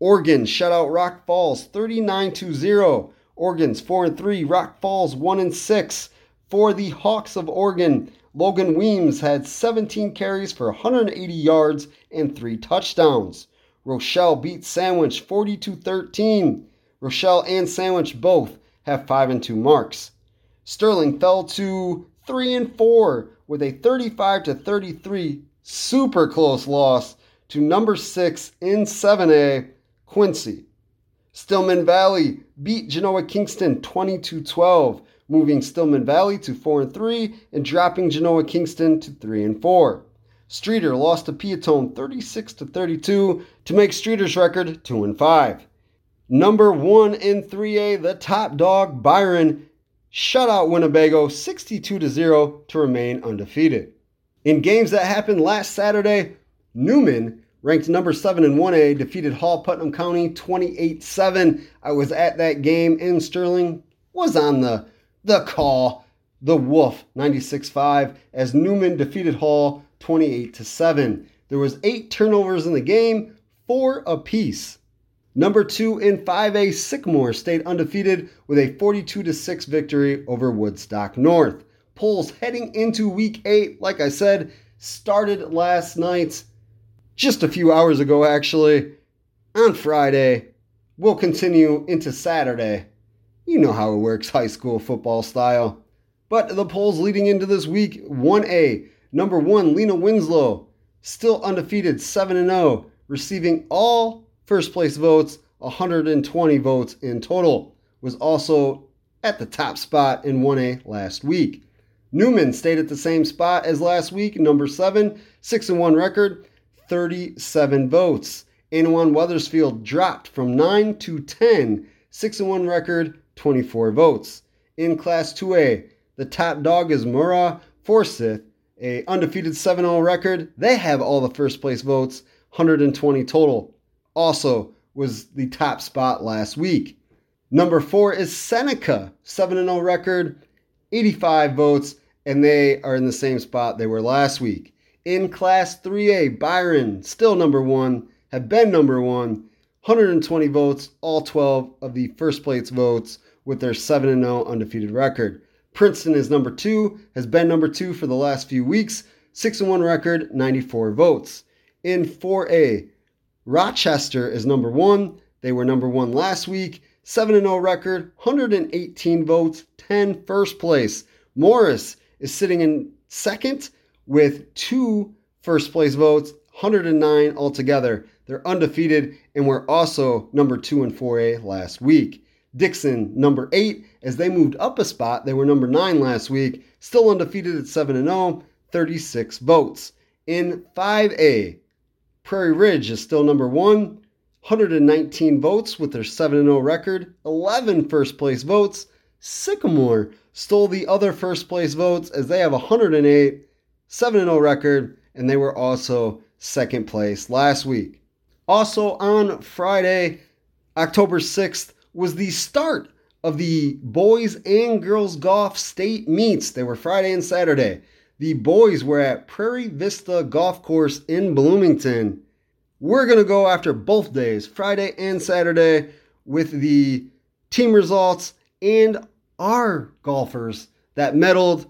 Oregon shut out Rock Falls 39 0. Oregon's 4 and 3, Rock Falls 1 and 6. For the Hawks of Oregon, Logan Weems had 17 carries for 180 yards and 3 touchdowns. Rochelle beat Sandwich 42 13. Rochelle and Sandwich both have 5 and 2 marks. Sterling fell to 3 and 4 with a 35 to 33 super close loss to number 6 in 7A, Quincy. Stillman Valley beat Genoa Kingston 22 12, moving Stillman Valley to 4 and 3 and dropping Genoa Kingston to 3 and 4. Streator lost to Peotone 36 to 32 to make Streator's record 2 and 5. Number 1 in 3A, the top dog Byron shut out Winnebago 62 to 0 to remain undefeated. In games that happened last Saturday, Newman ranked number 7 in 1A defeated Hall Putnam County 28-7. I was at that game in Sterling was on the the call the Wolf 96-5 as Newman defeated Hall 28 to 7. There was 8 turnovers in the game, 4 apiece. Number 2 in 5A Sycamore stayed undefeated with a 42 6 victory over Woodstock North. Polls heading into week 8, like I said, started last night, just a few hours ago actually, on Friday. We'll continue into Saturday. You know how it works, high school football style. But the polls leading into this week 1A Number one, Lena Winslow, still undefeated, 7 0, receiving all first place votes, 120 votes in total. Was also at the top spot in 1A last week. Newman stayed at the same spot as last week, number 7, 6 and 1 record, 37 votes. Annawan Wethersfield dropped from 9 to 10, 6 1 record, 24 votes. In Class 2A, the top dog is Maroa Forsyth a undefeated 7-0 record. They have all the first place votes, 120 total. Also was the top spot last week. Number 4 is Seneca, 7-0 record, 85 votes, and they are in the same spot they were last week. In Class 3A, Byron, still number 1, have been number 1, 120 votes, all 12 of the first place votes with their 7 0 undefeated record. Princeton is number two, has been number two for the last few weeks. 6 1 record, 94 votes. In 4A, Rochester is number one. They were number one last week. 7 0 record, 118 votes, 10 first place. Morris is sitting in second with two first place votes, 109 altogether. They're undefeated and were also number two in 4A last week. Dixon, number eight, as they moved up a spot. They were number nine last week, still undefeated at 7 0, 36 votes. In 5A, Prairie Ridge is still number one, 119 votes with their 7 0 record, 11 first place votes. Sycamore stole the other first place votes as they have 108, 7 0 record, and they were also second place last week. Also on Friday, October 6th, was the start of the boys and girls golf state meets. They were Friday and Saturday. The boys were at Prairie Vista Golf Course in Bloomington. We're going to go after both days, Friday and Saturday, with the team results and our golfers that medaled,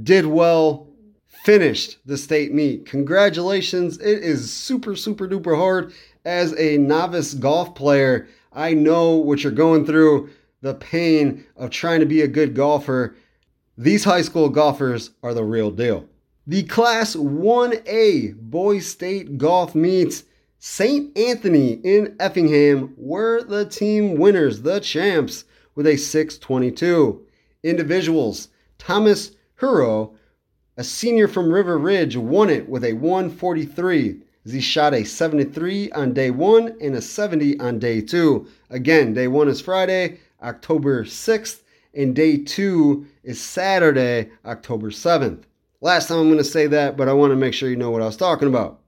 did well, finished the state meet. Congratulations. It is super, super duper hard as a novice golf player. I know what you're going through the pain of trying to be a good golfer. These high school golfers are the real deal. The Class 1A Boys State Golf Meets St. Anthony in Effingham were the team winners, the champs, with a 622. Individuals, Thomas Huro, a senior from River Ridge, won it with a 143 as he shot a 73 on day one and a 70 on day two. Again, day one is Friday, October 6th, and day two is Saturday, October 7th. Last time I'm going to say that, but I want to make sure you know what I was talking about.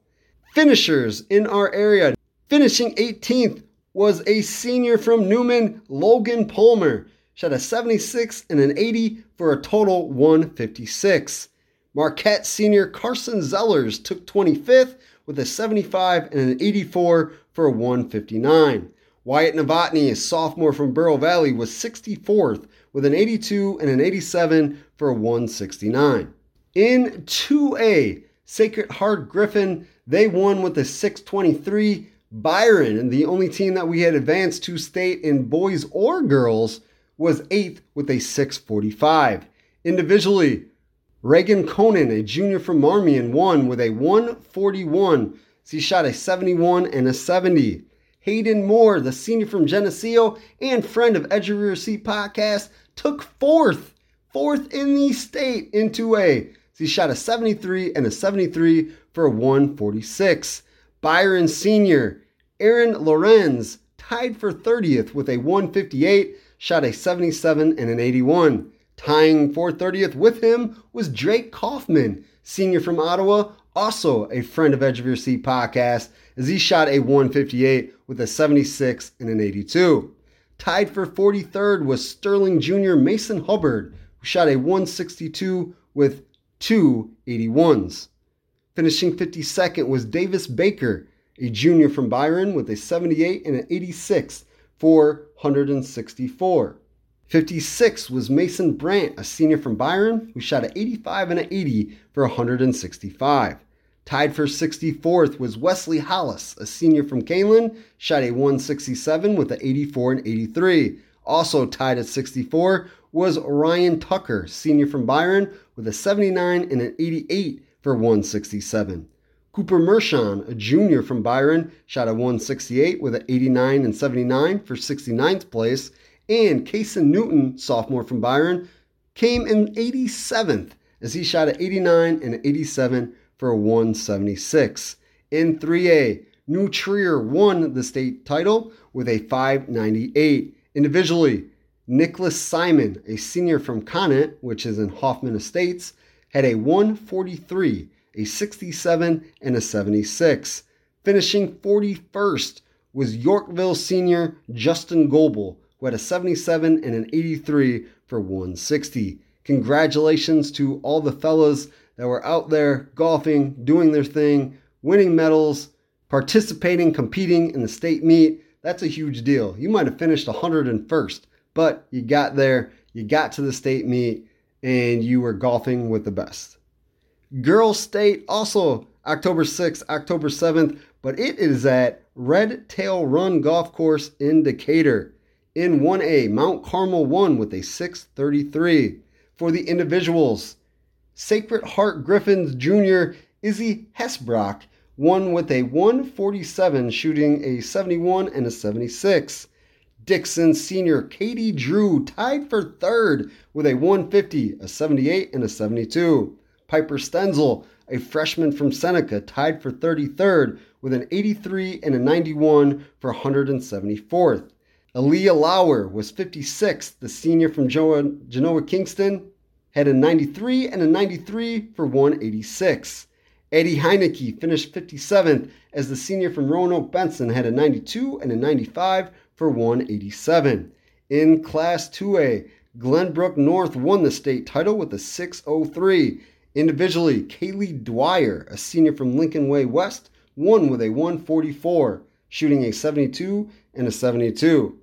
Finishers in our area. Finishing 18th was a senior from Newman, Logan Palmer. Shot a 76 and an 80 for a total 156. Marquette senior Carson Zellers took 25th with a 75 and an 84 for a 159. Wyatt Novotny, a sophomore from Bureau Valley, was 64th with an 82 and an 87 for a 169. In 2A, Sacred Heart Griffin, they won with a 623. Byron, and the only team that we had advanced to state in boys or girls, was eighth with a 645. Individually, Reagan Conan, a junior from Marmion, won with a 141. So he shot a 71 and a 70. Hayden Moore, the senior from Geneseo and friend of Edge of Your Seat podcast, took fourth, fourth in the state in 2A. So he shot a 73 and a 73 for a 146. Byron Sr., Aaron Lorenz tied for 30th with a 158, shot a 77 and an 81. Tying for 30th with him was Drake Kaufman, senior from Ottawa, also a friend of Edge of Your Seat podcast, as he shot a 158 with a 76 and an 82. Tied for 43rd was Sterling Jr. Mason Hubbard, who shot a 162 with two 81s. Finishing 52nd was Davis Baker, a junior from Byron, with a 78 and an 86 for 164. 56 was Mason Brandt, a senior from Byron, who shot an 85 and an 80 for 165. Tied for 64th was Wesley Hollis, a senior from Kalen, shot a 167 with an 84 and 83. Also tied at 64 was Ryan Tucker, senior from Byron, with a 79 and an 88 for 167. Cooper Mershon, a junior from Byron, shot a 168 with an 89 and 79 for 69th place and Kason Newton, sophomore from Byron, came in 87th as he shot at 89 and an 87 for 176. In 3A, New Trier won the state title with a 598. Individually, Nicholas Simon, a senior from Conant, which is in Hoffman Estates, had a 143, a 67, and a 76. Finishing 41st was Yorkville senior Justin Goebel who had a 77 and an 83 for 160. Congratulations to all the fellas that were out there golfing, doing their thing, winning medals, participating, competing in the state meet. That's a huge deal. You might have finished 101st, but you got there, you got to the state meet, and you were golfing with the best. Girls State also October 6th, October 7th, but it is at Red Tail Run Golf Course in Decatur. In 1A, Mount Carmel won with a 633. For the individuals, Sacred Heart Griffins Jr. Izzy Hesbrock won with a 147, shooting a 71 and a 76. Dixon Senior Katie Drew tied for third with a 150, a 78, and a 72. Piper Stenzel, a freshman from Seneca, tied for 33rd with an 83 and a 91 for 174th. Aaliyah Lauer was 56th. The senior from Genoa Kingston had a 93 and a 93 for 186. Eddie Heineke finished 57th as the senior from Roanoke Benson had a 92 and a 95 for 187. In Class 2A, Glenbrook North won the state title with a 603. Individually, Kaylee Dwyer, a senior from Lincoln Way West, won with a 144, shooting a 72 and a 72.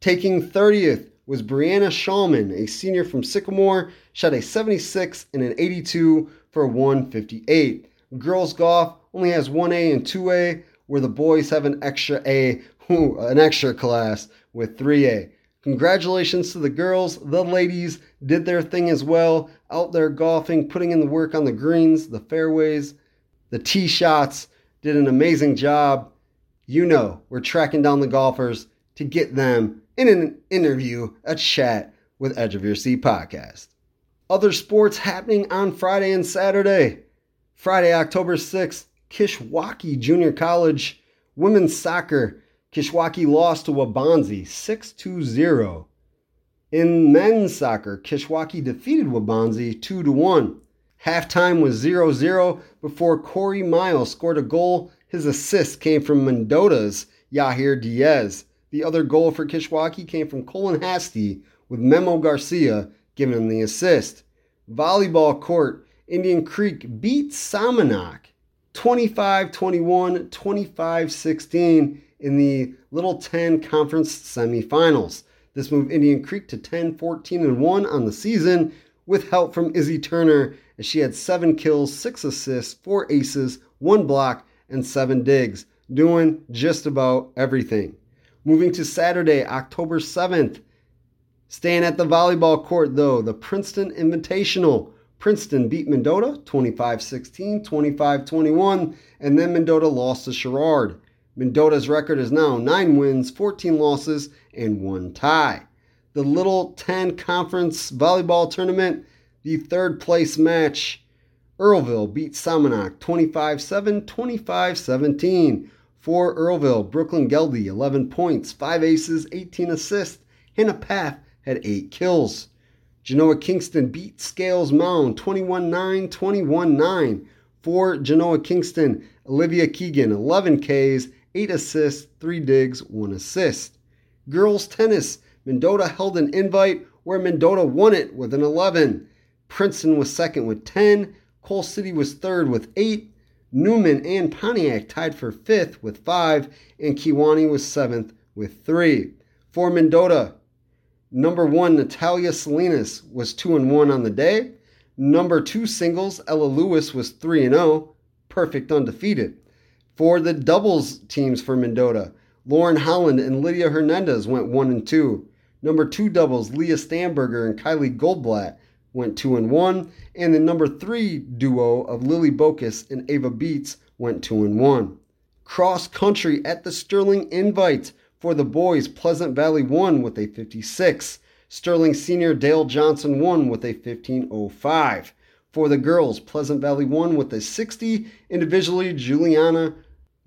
Taking 30th was Brianna Shawman, a senior from Sycamore, shot a 76 and an 82 for 158. Girls golf only has 1A and 2A, where the boys have an extra A, an extra class with 3A. Congratulations to the girls. The ladies did their thing as well, out there golfing, putting in the work on the greens, the fairways, the tee shots, did an amazing job. You know, we're tracking down the golfers to get them in an interview, a chat with Edge of Your Seat podcast. Other sports happening on Friday and Saturday. Friday, October 6th, Kishwaukee Junior College women's soccer. Kishwaukee lost to Waubonsee 6 0. In men's soccer, Kishwaukee defeated Waubonsee 2 1. Halftime was 0 0 before Corey Miles scored a goal. His assist came from Mendota's Yahir Diaz. The other goal for Kishwaukee came from Colin Hasty, with Memo Garcia giving him the assist. Volleyball court, Indian Creek beat Somonauk 25 21, 25 16 in the Little 10 Conference semifinals. This moved Indian Creek to 10 14 and 1 on the season with help from Izzy Turner as she had 7 kills, 6 assists, 4 aces, 1 block, and 7 digs, doing just about everything. Moving to Saturday, October 7th. Staying at the volleyball court though, the Princeton Invitational Princeton beat Mendota 25 16, 25 21, and then Mendota lost to Sherrard. Mendota's record is now 9 wins, 14 losses, and 1 tie. The Little 10 Conference Volleyball Tournament, the third place match. Earlville beat Somonauk 25 7, 25 17. For Earlville, Brooklyn Geldy 11 points, 5 aces, 18 assists. Hannah Path had 8 kills. Genoa Kingston beat Scales Mound 21 9, 21 9. For Genoa Kingston, Olivia Keegan, 11 Ks, 8 assists, 3 digs, 1 assist. Girls Tennis, Mendota held an invite where Mendota won it with an 11. Princeton was second with 10. Coal City was third with 8. Newman and Pontiac tied for fifth with 5. And Kewanee was seventh with 3. For Mendota, Number one, Natalia Salinas was 2 and 1 on the day. Number two singles, Ella Lewis was 3 and 0, perfect undefeated. For the doubles teams for Mendota, Lauren Holland and Lydia Hernandez went 1 and 2. Number two doubles, Leah Stamberger and Kylie Goldblatt went 2 and 1. And the number three duo of Lily Bocus and Ava Beats went 2 and 1. Cross country at the Sterling Invite. For the boys, Pleasant Valley won with a 56. Sterling Senior Dale Johnson won with a 1505. For the girls, Pleasant Valley won with a 60. Individually, Juliana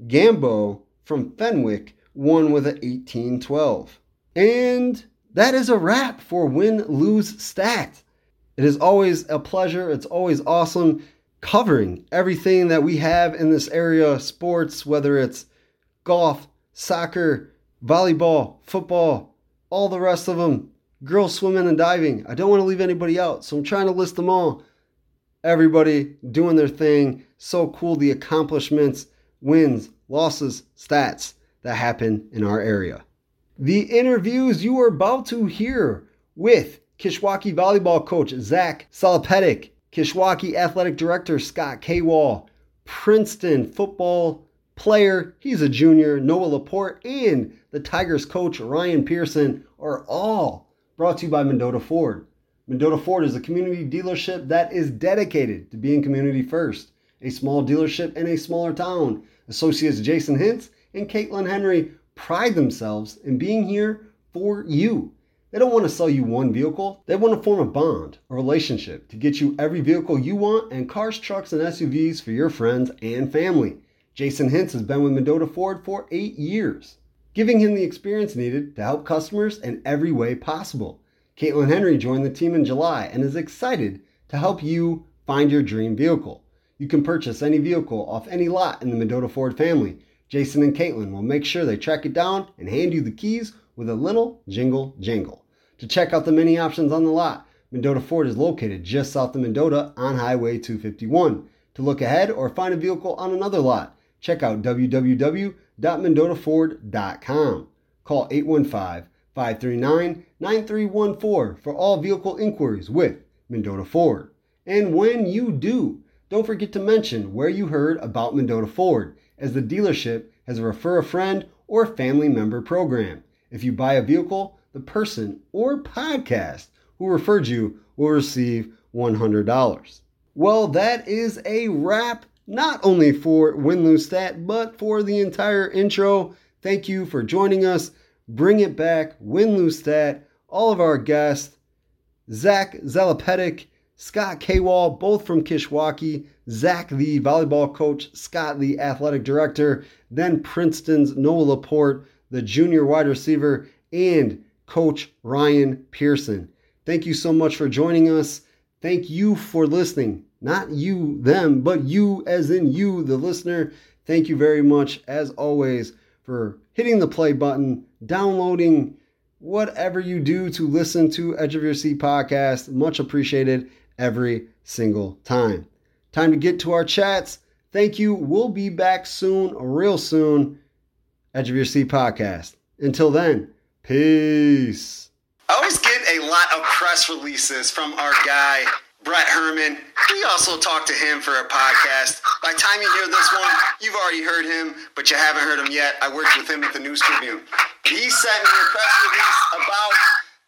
Gambo from Fenwick won with an 1812. And that is a wrap for Win Lose Stat. It is always a pleasure. It's always awesome covering everything that we have in this area sports, whether it's golf, soccer, volleyball, football, all the rest of them, girls swimming and diving. I don't want to leave anybody out, so I'm trying to list them all. Everybody doing their thing. So cool the accomplishments, wins, losses, stats that happen in our area. The interviews you are about to hear with Kishwaukee volleyball coach Zach Salapatek, Kishwaukee athletic director Scott Kawall, Princeton football player, he's a junior, Noah LaPorte, and the Tigers coach Ryan Pearson are all brought to you by Mendota Ford. Mendota Ford is a community dealership that is dedicated to being community first. A small dealership in a smaller town. Associates Jason Hintz and Caitlin Henry pride themselves in being here for you. They don't want to sell you one vehicle. They want to form a bond, a relationship to get you every vehicle you want and cars, trucks, and SUVs for your friends and family. Jason Hintz has been with Mendota Ford for eight years, giving him the experience needed to help customers in every way possible. Caitlin Henry joined the team in July and is excited to help you find your dream vehicle. You can purchase any vehicle off any lot in the Mendota Ford family. Jason and Caitlin will make sure they track it down and hand you the keys with a little jingle jangle. To check out the many options on the lot, Mendota Ford is located just south of Mendota on Highway 251. To look ahead or find a vehicle on another lot, check out www.mendotaford.com. Call 815 539 9314 for all vehicle inquiries with Mendota Ford. And when you do, don't forget to mention where you heard about Mendota Ford, as the dealership has a refer a friend or family member program. If you buy a vehicle, the person or podcast who referred you will receive $100. Well, that is a wrap, not only for Win Lose Stat, but for the entire intro. Thank you for joining us. Bring it back, Win Lose Stat, all of our guests, Zach Salapatek, Scott Kawall, both from Kishwaukee, Zach, the volleyball coach, Scott, the athletic director, then Princeton's Noah LaPorte, the junior wide receiver, and Coach Ryan Pearson. Thank you so much for joining us. Thank you for listening. Not you, them, but you, as in you, the listener. Thank you very much, as always, for hitting the play button, downloading, whatever you do to listen to Edge of Your Seat podcast. Much appreciated every single time. Time to get to our chats. Thank you. We'll be back soon, real soon. Edge of Your Seat podcast. Until then, peace. I always get a lot of press releases from our guy, Brett Herman. We also talked to him for a podcast. By the time you hear this one, you've already heard him, but you haven't heard him yet. I worked with him at the News Tribune. He sent me a press release about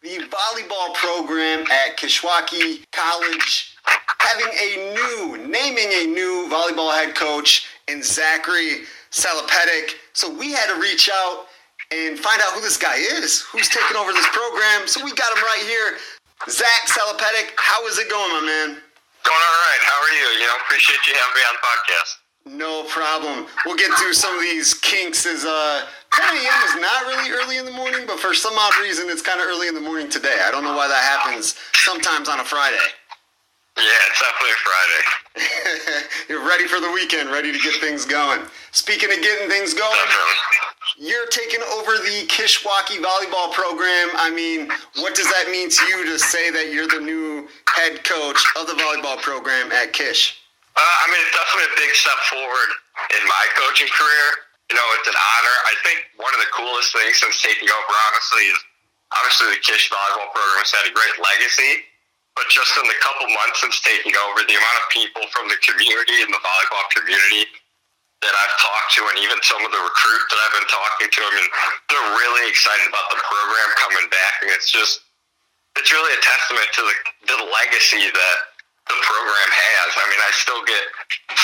the volleyball program at Kishwaukee College having a new, naming a new volleyball head coach in Zachary Salapatek. So we had to reach out and find out who this guy is, who's taking over this program. So we got him right here. Zach Salapatek, how is it going, my man? Going all right. How are you? You know, appreciate you having me on the podcast. No problem. We'll get through some of these kinks. As uh, 10 a.m. is not really early in the morning, but for some odd reason, it's kind of early in the morning today. I don't know why that happens. Sometimes on a Friday. Yeah, it's definitely a Friday. You're ready for the weekend, ready to get things going. Speaking of getting things going, Definitely. You're taking over the Kishwaukee volleyball program. I mean, what does that mean to you to say that you're the new head coach of the volleyball program at Kish? Uh, I mean, it's definitely a big step forward in my coaching career. You know, it's an honor. I think one of the coolest things since taking over, honestly, is obviously the Kish volleyball program has had a great legacy. But just in the couple months since taking over, the amount of people from the community and the volleyball community that I've talked to, and even some of the recruits that I've been talking to, I mean, they're really excited about the program coming back, and it's just, it's really a testament to the, to the legacy that the program has. I mean, I still get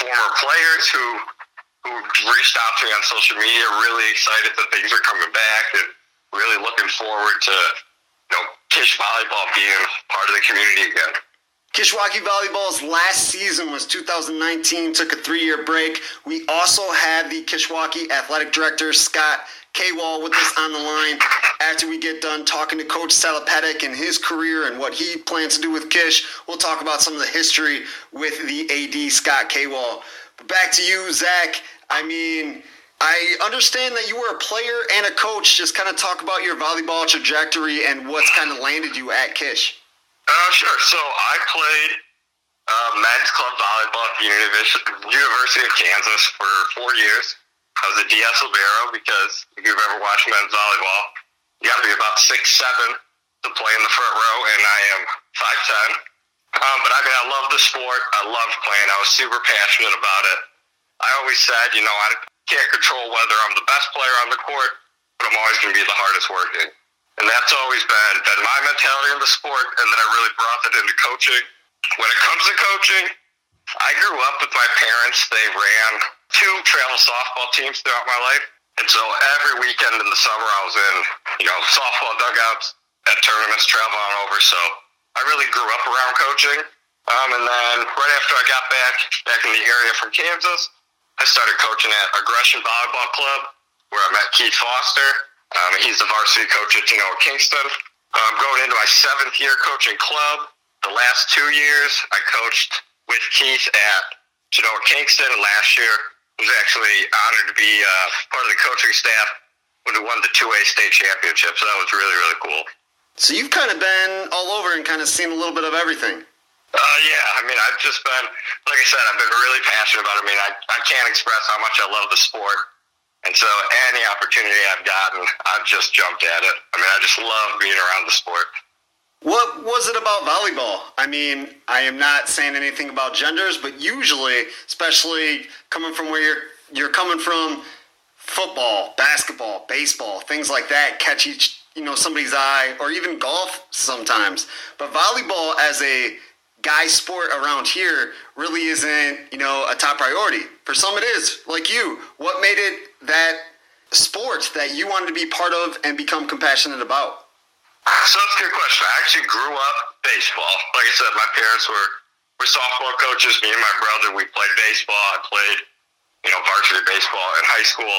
former players who who reached out to me on social media, really excited that things are coming back, and really looking forward to you know Kish volleyball being part of the community again. Kishwaukee Volleyball's last season was 2019, took a three year break. We also have the Kishwaukee Athletic Director, Scott Kawall, with us on the line after we get done talking to Coach Salapatek and his career and what he plans to do with Kish. We'll talk about some of the history with the AD, Scott Kawall. But back to you, Zach. I mean, I understand that you were a player and a coach. Just kind of talk about your volleyball trajectory and what's kind of landed you at Kish. Uh, sure. So I played uh, men's club volleyball at the University, of Kansas for four years. I was a DS libero because if you've ever watched men's volleyball, you got to be about six seven to play in the front row, and I am five ten. Um, but I mean, I love the sport. I love playing. I was super passionate about it. I always said, you know, I can't control whether I'm the best player on the court, but I'm always going to be the hardest working. And that's always been, been my mentality in the sport, and then I really brought that into coaching. When it comes to coaching, I grew up with my parents. They ran two travel softball teams throughout my life. And so every weekend in the summer, I was in, you know, softball dugouts at tournaments, traveling on over. So I really grew up around coaching. Um, and then right after I got back, back in the area from Kansas, I started coaching at Aggression Volleyball Club, where I met Keith Foster. Um, he's the varsity coach at Genoa Kingston. I'm um, going into my seventh year coaching club, the last two years I coached with Keith at Genoa Kingston. Last year I was actually honored to be uh, part of the coaching staff when we won the 2A state championship. So that was really, really cool. So you've kind of been all over and kind of seen a little bit of everything. Uh, yeah, I mean, I've just been, like I said, I've been really passionate about it. I mean, I, I can't express how much I love the sport. And so any opportunity I've gotten, I've just jumped at it. I mean, I just love being around the sport. What was it about volleyball? I mean, I am not saying anything about genders, but usually, especially coming from where you're you're coming from, football, basketball, baseball, things like that catch each you know somebody's eye, or even golf sometimes. But volleyball as a guy sport around here really isn't you know a top priority. For some, it is. Like you, what made it that sport that you wanted to be part of and become compassionate about? So that's a good question. I actually grew up baseball. Like I said, my parents were were softball coaches. Me and my brother, we played baseball. I played, you know, varsity baseball in high school.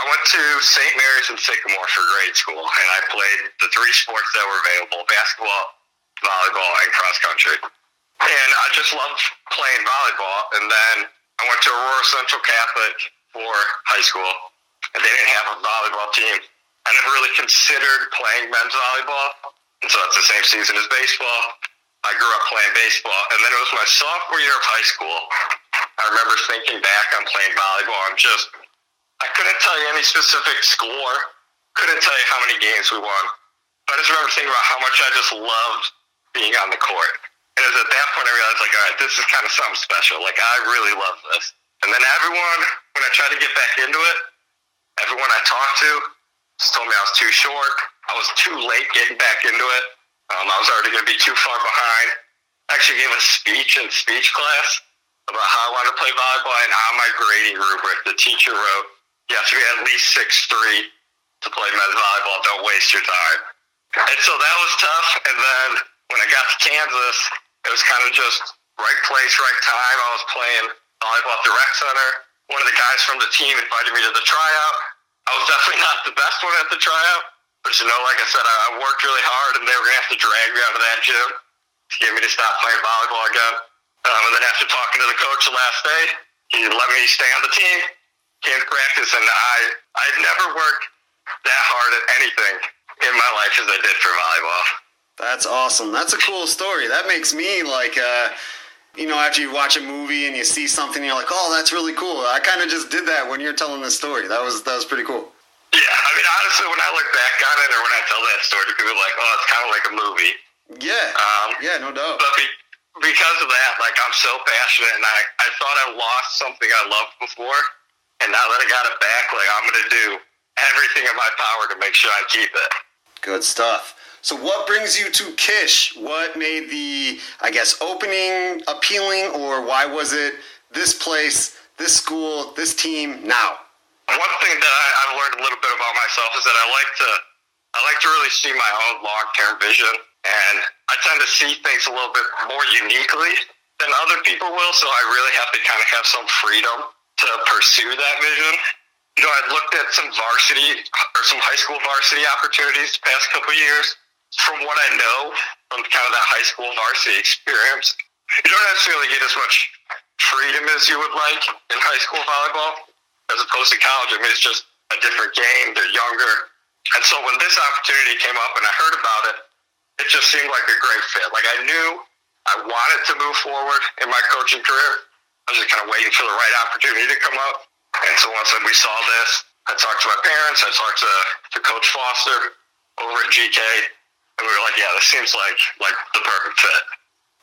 I went to St. Mary's in Sycamore for grade school, and I played the three sports that were available: basketball, volleyball, and cross country. And I just loved playing volleyball. And then I went to Aurora Central Catholic for high school, and they didn't have a volleyball team. I never really considered playing men's volleyball. And so it's the same season as baseball. I grew up playing baseball. And then it was my sophomore year of high school. I remember thinking back on playing volleyball. I'm just, I couldn't tell you any specific score. Couldn't tell you how many games we won. But I just remember thinking about how much I just loved being on the court. And it was at that point I realized, like, all right, this is kind of something special. Like, I really love this. And then everyone, when I tried to get back into it, everyone I talked to, told me I was too short. I was too late getting back into it. Um, I was already going to be too far behind. I actually gave a speech in speech class about how I wanted to play volleyball, and on my grading rubric, the teacher wrote, "You have to be at least six three to play men's volleyball. Don't waste your time." And so that was tough. And then when I got to Kansas, it was kind of just right place, right time. I was playing volleyball at the rec center. One of the guys from the team invited me to the tryout. I was definitely not the best one at the tryout, but you know, like I said, I worked really hard, and they were gonna have to drag me out of that gym to get me to stop playing volleyball again. Um, and then after talking to the coach the last day, he let me stay on the team, came to practice, and I I never worked that hard at anything in my life as I did for volleyball. That's awesome. That's a cool story. That makes me like. Uh, you know, after you watch a movie and you see something, you're like, "Oh, that's really cool." I kind of just did that when you're telling this story. That was that was pretty cool. Yeah, I mean, honestly, when I look back on it, or when I tell that story, people are like, "Oh, it's kind of like a movie." Yeah. Um, yeah, no doubt. But be, because of that, like, I'm so passionate, and I I thought I lost something I loved before, and now that I got it back, like, I'm gonna do everything in my power to make sure I keep it. Good stuff. So, what brings you to Kish? What made the, I guess, opening appealing, or why was it this place, this school, this team now? One thing that I, have learned a little bit about myself is that I like to, I like to really see my own long-term vision, and I tend to see things a little bit more uniquely than other people will. So I really have to kind of have some freedom to pursue that vision. You know, I looked at some varsity or some high school varsity opportunities the past couple years from what I know from kind of that high school varsity experience, you don't necessarily get as much freedom as you would like in high school volleyball as opposed to college. I mean, it's just a different game. They're younger. And so when this opportunity came up and I heard about it, it just seemed like a great fit. Like I knew I wanted to move forward in my coaching career. I was just kind of waiting for the right opportunity to come up. And so once we saw this, I talked to my parents, I talked to, to Coach Foster over at GK, and we were like, yeah, this seems like like the perfect fit.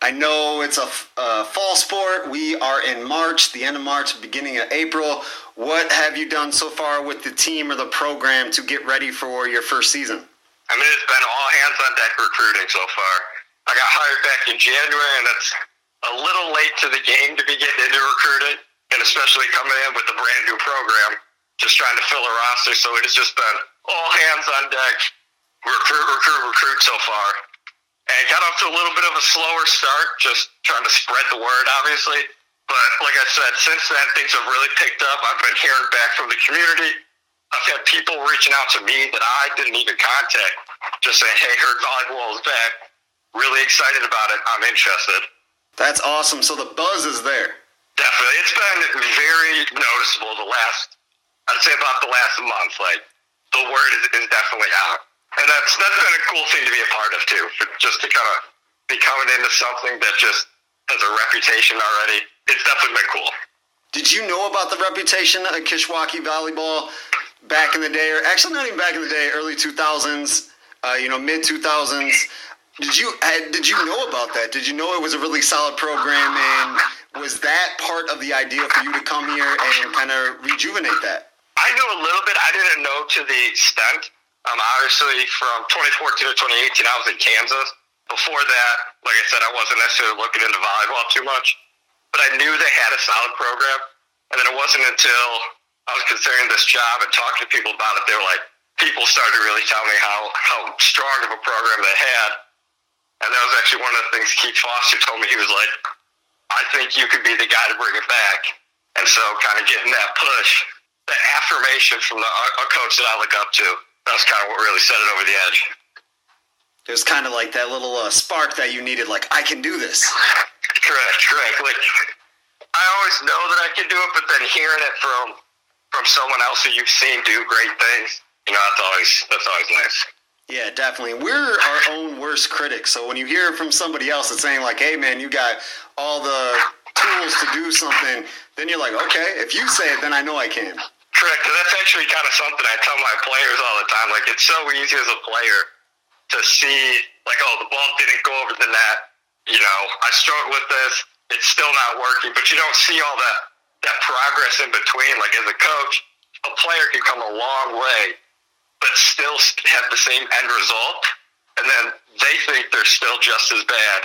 I know it's a, a fall sport. We are in March, the end of March, beginning of April. What have you done so far with the team or the program to get ready for your first season? I mean, it's been all hands on deck recruiting so far. I got hired back in January, and that's a little late to the game to be getting into recruiting, and especially coming in with a brand new program, just trying to fill a roster. So it has just been all hands on deck recruit, recruit, recruit so far. And got off to a little bit of a slower start, just trying to spread the word, obviously. But like I said, since then, things have really picked up. I've been hearing back from the community. I've had people reaching out to me that I didn't even contact, just saying, hey, heard volleyball is back. Really excited about it. I'm interested. That's awesome. So the buzz is there. Definitely. It's been very noticeable the last, I'd say about the last month. Like, the word is, is definitely out. And that's that's been a cool thing to be a part of too. Just to kind of be coming into something that just has a reputation already. It's definitely been cool. Did you know about the reputation of Kishwaukee volleyball back in the day, or actually not even back in the day, early 2000s, uh, you know, mid 2000s? Did you uh, did you know about that? Did you know it was a really solid program, and was that part of the idea for you to come here and kind of rejuvenate that? I knew a little bit. I didn't know to the extent. Um, obviously, from 2014 to 2018, I was in Kansas. Before that, like I said, I wasn't necessarily looking into volleyball too much, but I knew they had a solid program. And then it wasn't until I was considering this job and talking to people about it, they were like, people started to really tell me how, how strong of a program they had. And that was actually one of the things Keith Foster told me. He was like, I think you could be the guy to bring it back. And so kind of getting that push, that affirmation from the, a coach that I look up to, that's kind of what really set it over the edge. It was kind of like that little uh, spark that you needed, like, I can do this. Correct, correct. Like, I always know that I can do it, but then hearing it from from someone else who you've seen do great things, you know, that's always that's always nice. Yeah, definitely. We're our own worst critics. So when you hear from somebody else that's saying like, "Hey, man, you got all the tools to do something," then you're like, "Okay, if you say it, then I know I can." Correct. And that's actually kind of something I tell my players all the time. Like, it's so easy as a player to see, like, oh, the ball didn't go over the net. You know, I struggle with this. It's still not working, but you don't see all that that progress in between. Like as a coach, a player can come a long way but still have the same end result, and then they think they're still just as bad.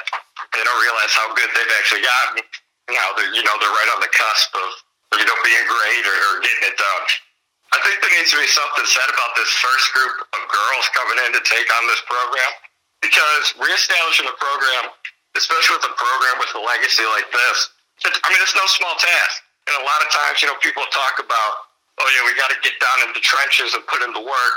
They don't realize how good they've actually gotten. Now they're you know they're right on the cusp of you know being great or, or getting it done. I think there needs to be something said about this first group of girls coming in to take on this program because reestablishing a program, especially with a program with a legacy like this, I mean it's no small task. And a lot of times, you know, people talk about oh yeah, we got to get down in the trenches and put in the work.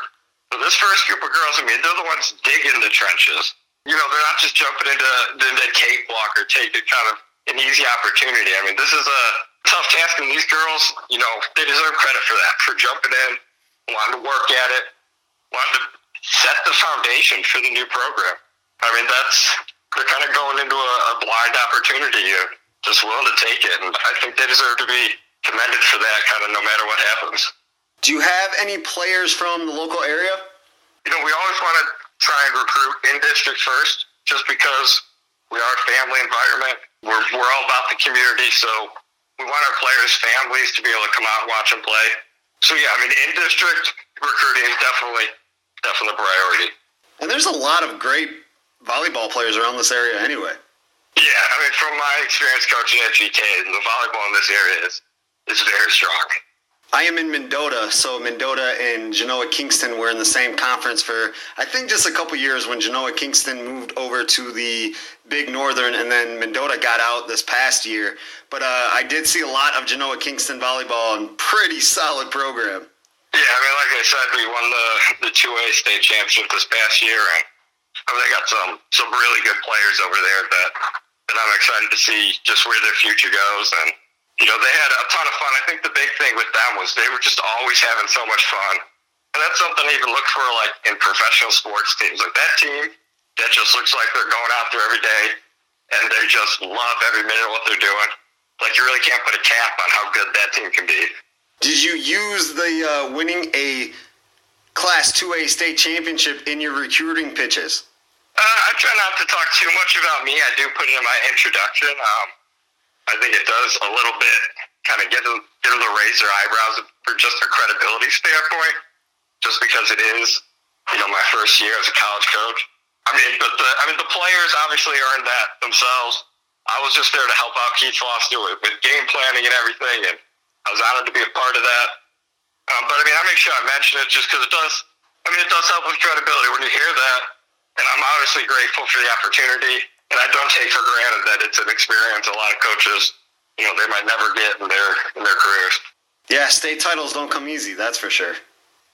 But this first group of girls, I mean, they're the ones digging the trenches. You know, they're not just jumping into the, the cakewalk or taking kind of an easy opportunity. I mean, this is a tough task, and these girls, you know, they deserve credit for that, for jumping in, wanting to work at it, wanting to set the foundation for the new program. I mean, that's they're kind of going into a, a blind opportunity here, just willing to take it, and I think they deserve to be commended for that kind of no matter what happens. Do you have any players from the local area? You know, we always want to try and recruit in district first, just because we are a family environment. We're, we're all about the community, so we want our players' families to be able to come out and watch them play. So yeah, I mean, in district recruiting is definitely definitely a priority. And there's a lot of great volleyball players around this area anyway. Yeah, I mean, from my experience coaching at GK, the volleyball in this area is is very strong. I am in Mendota, so Mendota and Genoa Kingston were in the same conference for I think just a couple years when Genoa Kingston moved over to the Big Northern, and then Mendota got out this past year. But uh, I did see a lot of Genoa Kingston volleyball and pretty solid program. Yeah, I mean, like I said, we won the the two A state championship this past year, and I mean, they got some some really good players over there that that I'm excited to see just where their future goes and you know, they had a ton of fun. I think the big thing with them was they were just always having so much fun. And that's something I even look for like in professional sports teams. Like that team that just looks like they're going out there every day and they just love every minute of what they're doing. Like you really can't put a cap on how good that team can be. Did you use the uh, winning a Class 2A state championship in your recruiting pitches? Uh, I try not to talk too much about me. I do put it in my introduction. Um, I think it does a little bit kind of get them, get them to raise their eyebrows for just a credibility standpoint, just because it is, you know, my first year as a college coach. I mean, but the, I mean, the players obviously earned that themselves. I was just there to help out Keith Foster with, with game planning and everything, and I was honored to be a part of that. Um, but I mean, I make sure I mention it just because it does. I mean, it does help with credibility when you hear that, and I'm obviously grateful for the opportunity and I don't take for granted that it's an experience a lot of coaches, you know, they might never get in their in their careers. Yeah, state titles don't come easy, that's for sure.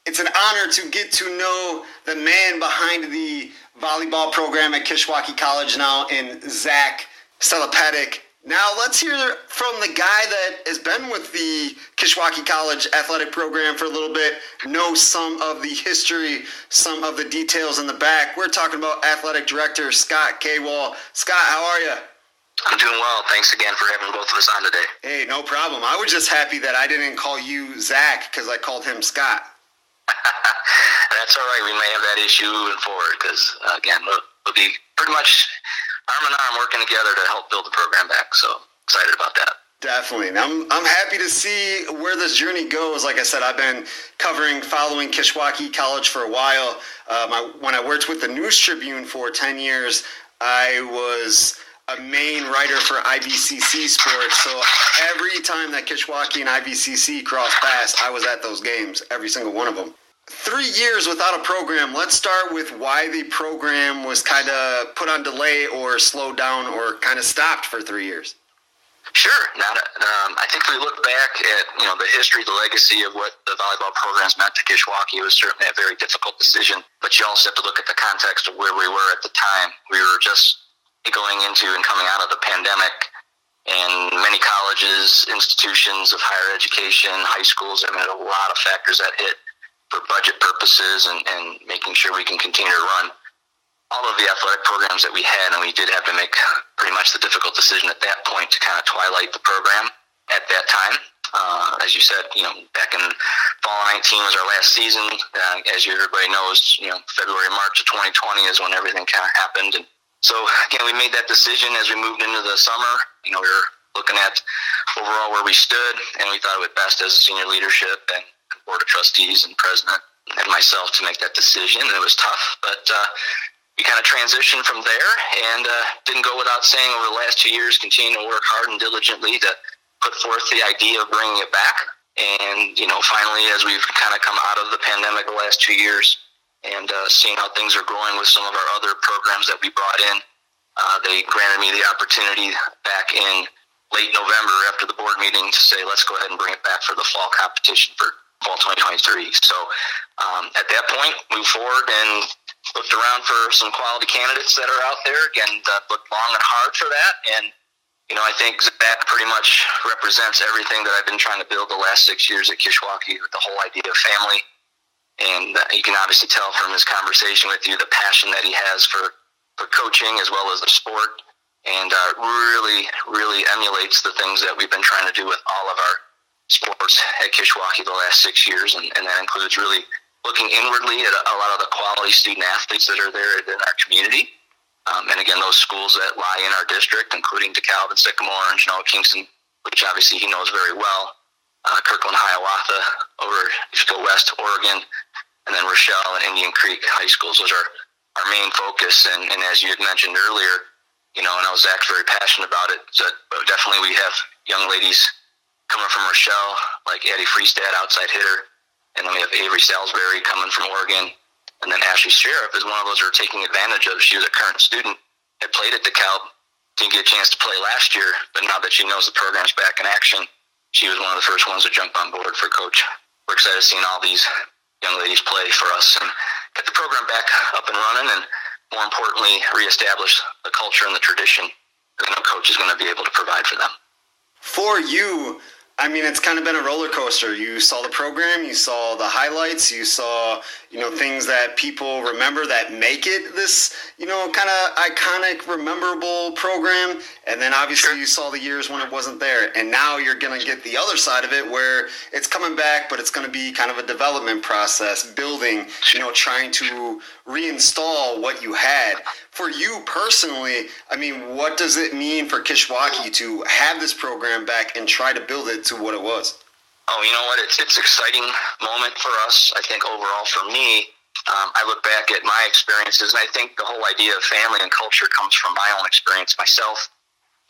It's an honor to get to know the man behind the volleyball program at Kishwaukee College now in Zach Salapatek. Now let's hear from the guy that has been with the Kishwaukee College athletic program for a little bit, know some of the history, some of the details in the back. We're talking about athletic director Scott Kawall. Scott, how are you? I'm doing well. Thanks again for having both of us on today. Hey, no problem. I was just happy that I didn't call you Zach because I called him Scott. That's all right. We may have that issue moving forward because, uh, again, we'll, we'll be pretty much arm in arm working together to help build the program back. So excited about that. Definitely. And I'm, I'm happy to see where this journey goes. Like I said, I've been covering, following Kishwaukee College for a while. Um, I, when I worked with the News Tribune for 10 years, I was a main writer for IVCC Sports. So every time that Kishwaukee and IVCC crossed paths, I was at those games, every single one of them three years without a program. Let's start with why the program was kind of put on delay or slowed down or kind of stopped for three years. Sure. Now, um, I think if we look back at you know the history, the legacy of what the volleyball programs meant to Kishwaukee, it was certainly a very difficult decision. But you also have to look at the context of where we were at the time. We were just going into and coming out of the pandemic, and many colleges, institutions of higher education, high schools, I mean, a lot of factors that hit for budget purposes and, and making sure we can continue to run all of the athletic programs that we had, and we did have to make pretty much the difficult decision at that point to kind of twilight the program at that time. Uh, as you said, you know, back in fall 19 was our last season. Uh, as everybody knows, you know, February, March of 2020 is when everything kind of happened. And so, again, we made that decision as we moved into the summer. You know, we were looking at overall where we stood, and we thought it would best as a senior leadership and board of trustees and president and myself to make that decision. And it was tough, but uh, we kind of transitioned from there and uh, didn't go without saying over the last two years, continue to work hard and diligently to put forth the idea of bringing it back. And, you know, finally, as we've kind of come out of the pandemic the last two years and uh, seeing how things are growing with some of our other programs that we brought in, uh, they granted me the opportunity back in late November after the board meeting to say, let's go ahead and bring it back for the fall competition for fall 2023. So um, at that point, moved forward and looked around for some quality candidates that are out there. Again, uh, looked long and hard for that. And, you know, I think that pretty much represents everything that I've been trying to build the last six years at Kishwaukee with the whole idea of family. And uh, you can obviously tell from his conversation with you the passion that he has for, for coaching as well as the sport. And uh, really, really emulates the things that we've been trying to do with all of our sports at Kishwaukee the last six years, and, and that includes really looking inwardly at a, a, lot of the quality student athletes that are there in our community. Um, and again, those schools that lie in our district, including DeKalb and Sycamore and Genoa Kingston, which obviously he knows very well, uh, Kirkland Hiawatha over if you go west, Oregon, and then Rochelle and Indian Creek high schools. Those are our main focus. And, and as you had mentioned earlier, you know, and I was actually very passionate about it, so definitely we have young ladies coming from Rochelle, like Addie Freestad, outside hitter. And then we have Avery Salisbury coming from Oregon. And then Ashley Sheriff is one of those who are taking advantage of. She was a current student, had played at DeKalb, didn't get a chance to play last year, but now that she knows the program's back in action, she was one of the first ones to jump on board for coach. We're excited seeing all these young ladies play for us and get the program back up and running and more importantly, reestablish the culture and the tradition that no coach is going to be able to provide for them. For you, I mean, it's kind of been a roller coaster. You saw the program, you saw the highlights, you saw, you know, things that people remember that make it this, you know, kind of iconic, rememberable program. And then obviously you saw the years when it wasn't there. And now you're going to get the other side of it where it's coming back, but it's going to be kind of a development process, building, you know, trying to reinstall what you had for you personally, I mean, what does it mean for Kishwaukee to have this program back and try to build it to what it was? Oh, you know what? It's it's exciting moment for us. I think overall for me, um, I look back at my experiences, and I think the whole idea of family and culture comes from my own experience myself.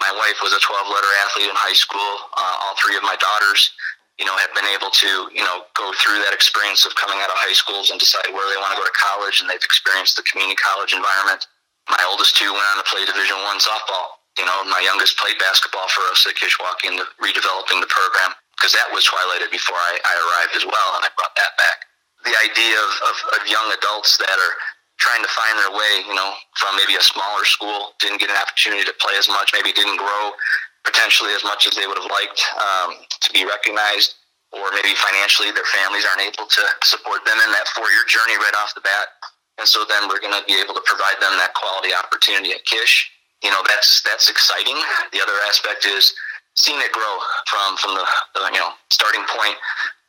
My wife was a 12-letter athlete in high school. Uh, all three of my daughters, you know, have been able to, you know, go through that experience of coming out of high schools and decide where they want to go to college, and they've experienced the community college environment my oldest two went on to play Division One softball. You know, my youngest played basketball for us at Kishwaukee and redeveloping the program because that was twilighted before I, I arrived as well, and I brought that back. The idea of, of, of young adults that are trying to find their way, you know, from maybe a smaller school, didn't get an opportunity to play as much, maybe didn't grow potentially as much as they would have liked um, to be recognized, or maybe financially their families aren't able to support them in that four-year journey right off the bat. And so then we're going to be able to provide them that quality opportunity at Kish. You know, that's that's exciting. The other aspect is seeing it grow from from the, you know starting point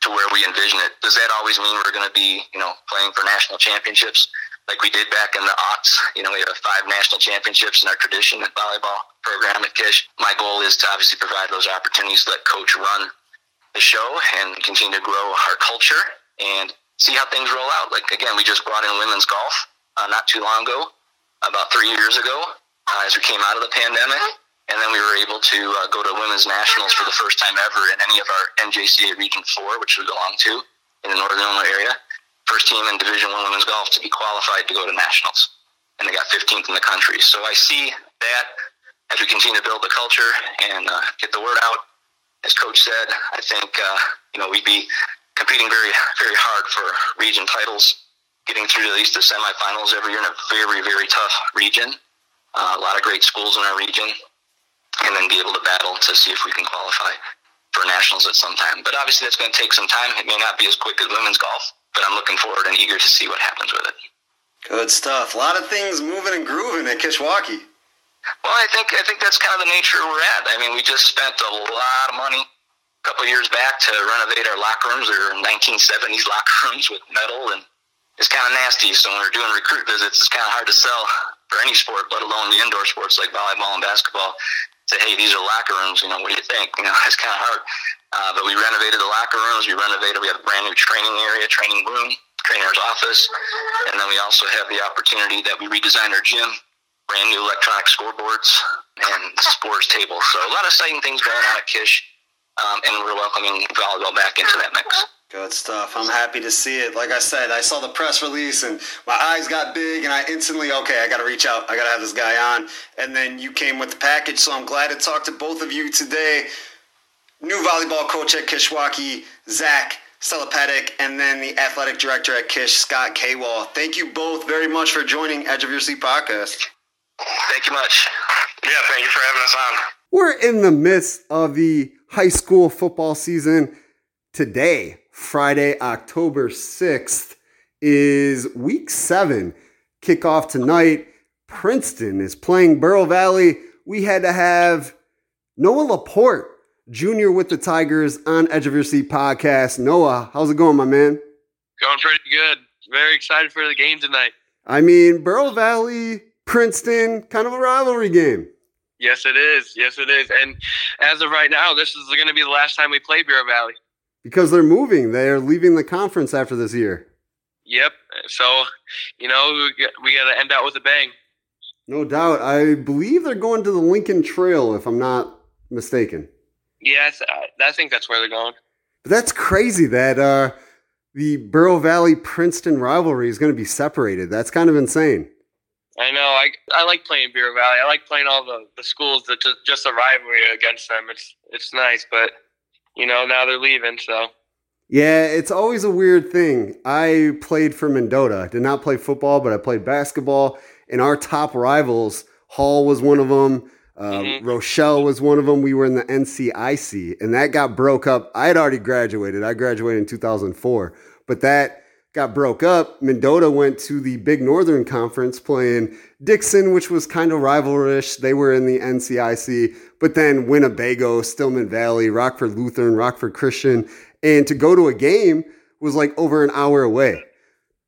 to where we envision it. Does that always mean we're going to be you know playing for national championships? like we did back in the aughts. You know, we have five national championships in our tradition at volleyball program at Kish. My goal is to obviously provide those opportunities let coach run the show and continue to grow our culture and see how things roll out. Like again, we just brought in women's golf uh, not too long ago, about three years ago, uh, as we came out of the pandemic. And then we were able to uh, go to women's nationals for the first time ever in any of our NJCA Region 4, which we belong to in the Northern Illinois area first team in Division One women's golf to be qualified to go to nationals, and they got 15th in the country. So I see that as we continue to build the culture and uh, get the word out. As Coach said, I think uh, you know we'd be competing very very hard for region titles, getting through at least the semifinals every year in a very very tough region. Uh, a lot of great schools in our region, and then be able to battle to see if we can qualify for nationals at some time. But obviously, that's going to take some time. It may not be as quick as women's golf, but I'm looking forward and eager to see what happens with it. Good stuff. A lot of things moving and grooving at Kishwaukee. Well, I think I think that's kind of the nature we're at. I mean, we just spent a lot of money a couple of years back to renovate our locker rooms. They're 1970s locker rooms with metal, and it's kind of nasty. So when we're doing recruit visits, it's kind of hard to sell for any sport, let alone the indoor sports like volleyball and basketball. Say, hey, these are locker rooms. You know, what do you think? You know, it's kind of hard. Uh, but we renovated the locker rooms. We renovated. We have a brand new training area, training room, trainer's office, and then we also have the opportunity that we redesigned our gym, brand new electronic scoreboards and sports table. So a lot of exciting things going on at Kish, um, and we're welcoming volleyball back into that mix. Good stuff. I'm happy to see it. Like I said, I saw the press release and my eyes got big and I instantly, okay, I got to reach out. I got to have this guy on. And then you came with the package. So I'm glad to talk to both of you today new volleyball coach at Kishwaukee, Zach Salapatek, and then the athletic director at Kish, Scott Kawall. Thank you both very much for joining Edge of Your Seat podcast. Thank you much. Yeah, thank you for having us on. We're in the midst of the high school football season. Today, Friday, October 6th, is week seven. Kickoff tonight. Princeton is playing Bureau Valley. We had to have Noah LaPorte Junior with the Tigers on Edge of Your Seat podcast. Noah, how's it going, my man? Going pretty good. Very excited for the game tonight. I mean, Bureau Valley, Princeton, kind of a rivalry game. Yes, it is. Yes, it is. And as of right now, this is going to be the last time we play Bureau Valley. Because they're moving. They're leaving the conference after this year. Yep. So, you know, we got to end out with a bang. No doubt. I believe they're going to the Lincoln Trail, if I'm not mistaken. Yes, I, I think that's where they're going. But that's crazy that uh, the Bureau Valley Princeton rivalry is going to be separated. That's kind of insane. I know. I I like playing Bureau Valley. I like playing all the, the schools that just just a rivalry against them. It's it's nice, but you know now they're leaving, so. Yeah, it's always a weird thing. I played for Mendota. Did not play football, but I played basketball. And our top rivals, Hall was one of them. Um, mm-hmm. Rochelle was one of them. We were in the NCIC, and that got broke up. I had already graduated. I graduated in 2004, but that got broke up. Mendota went to the Big Northern Conference playing Dixon, which was kind of rivalrous. They were in the NCIC, but then Winnebago, Stillman Valley, Rockford Lutheran, Rockford Christian, and to go to a game was like over an hour away.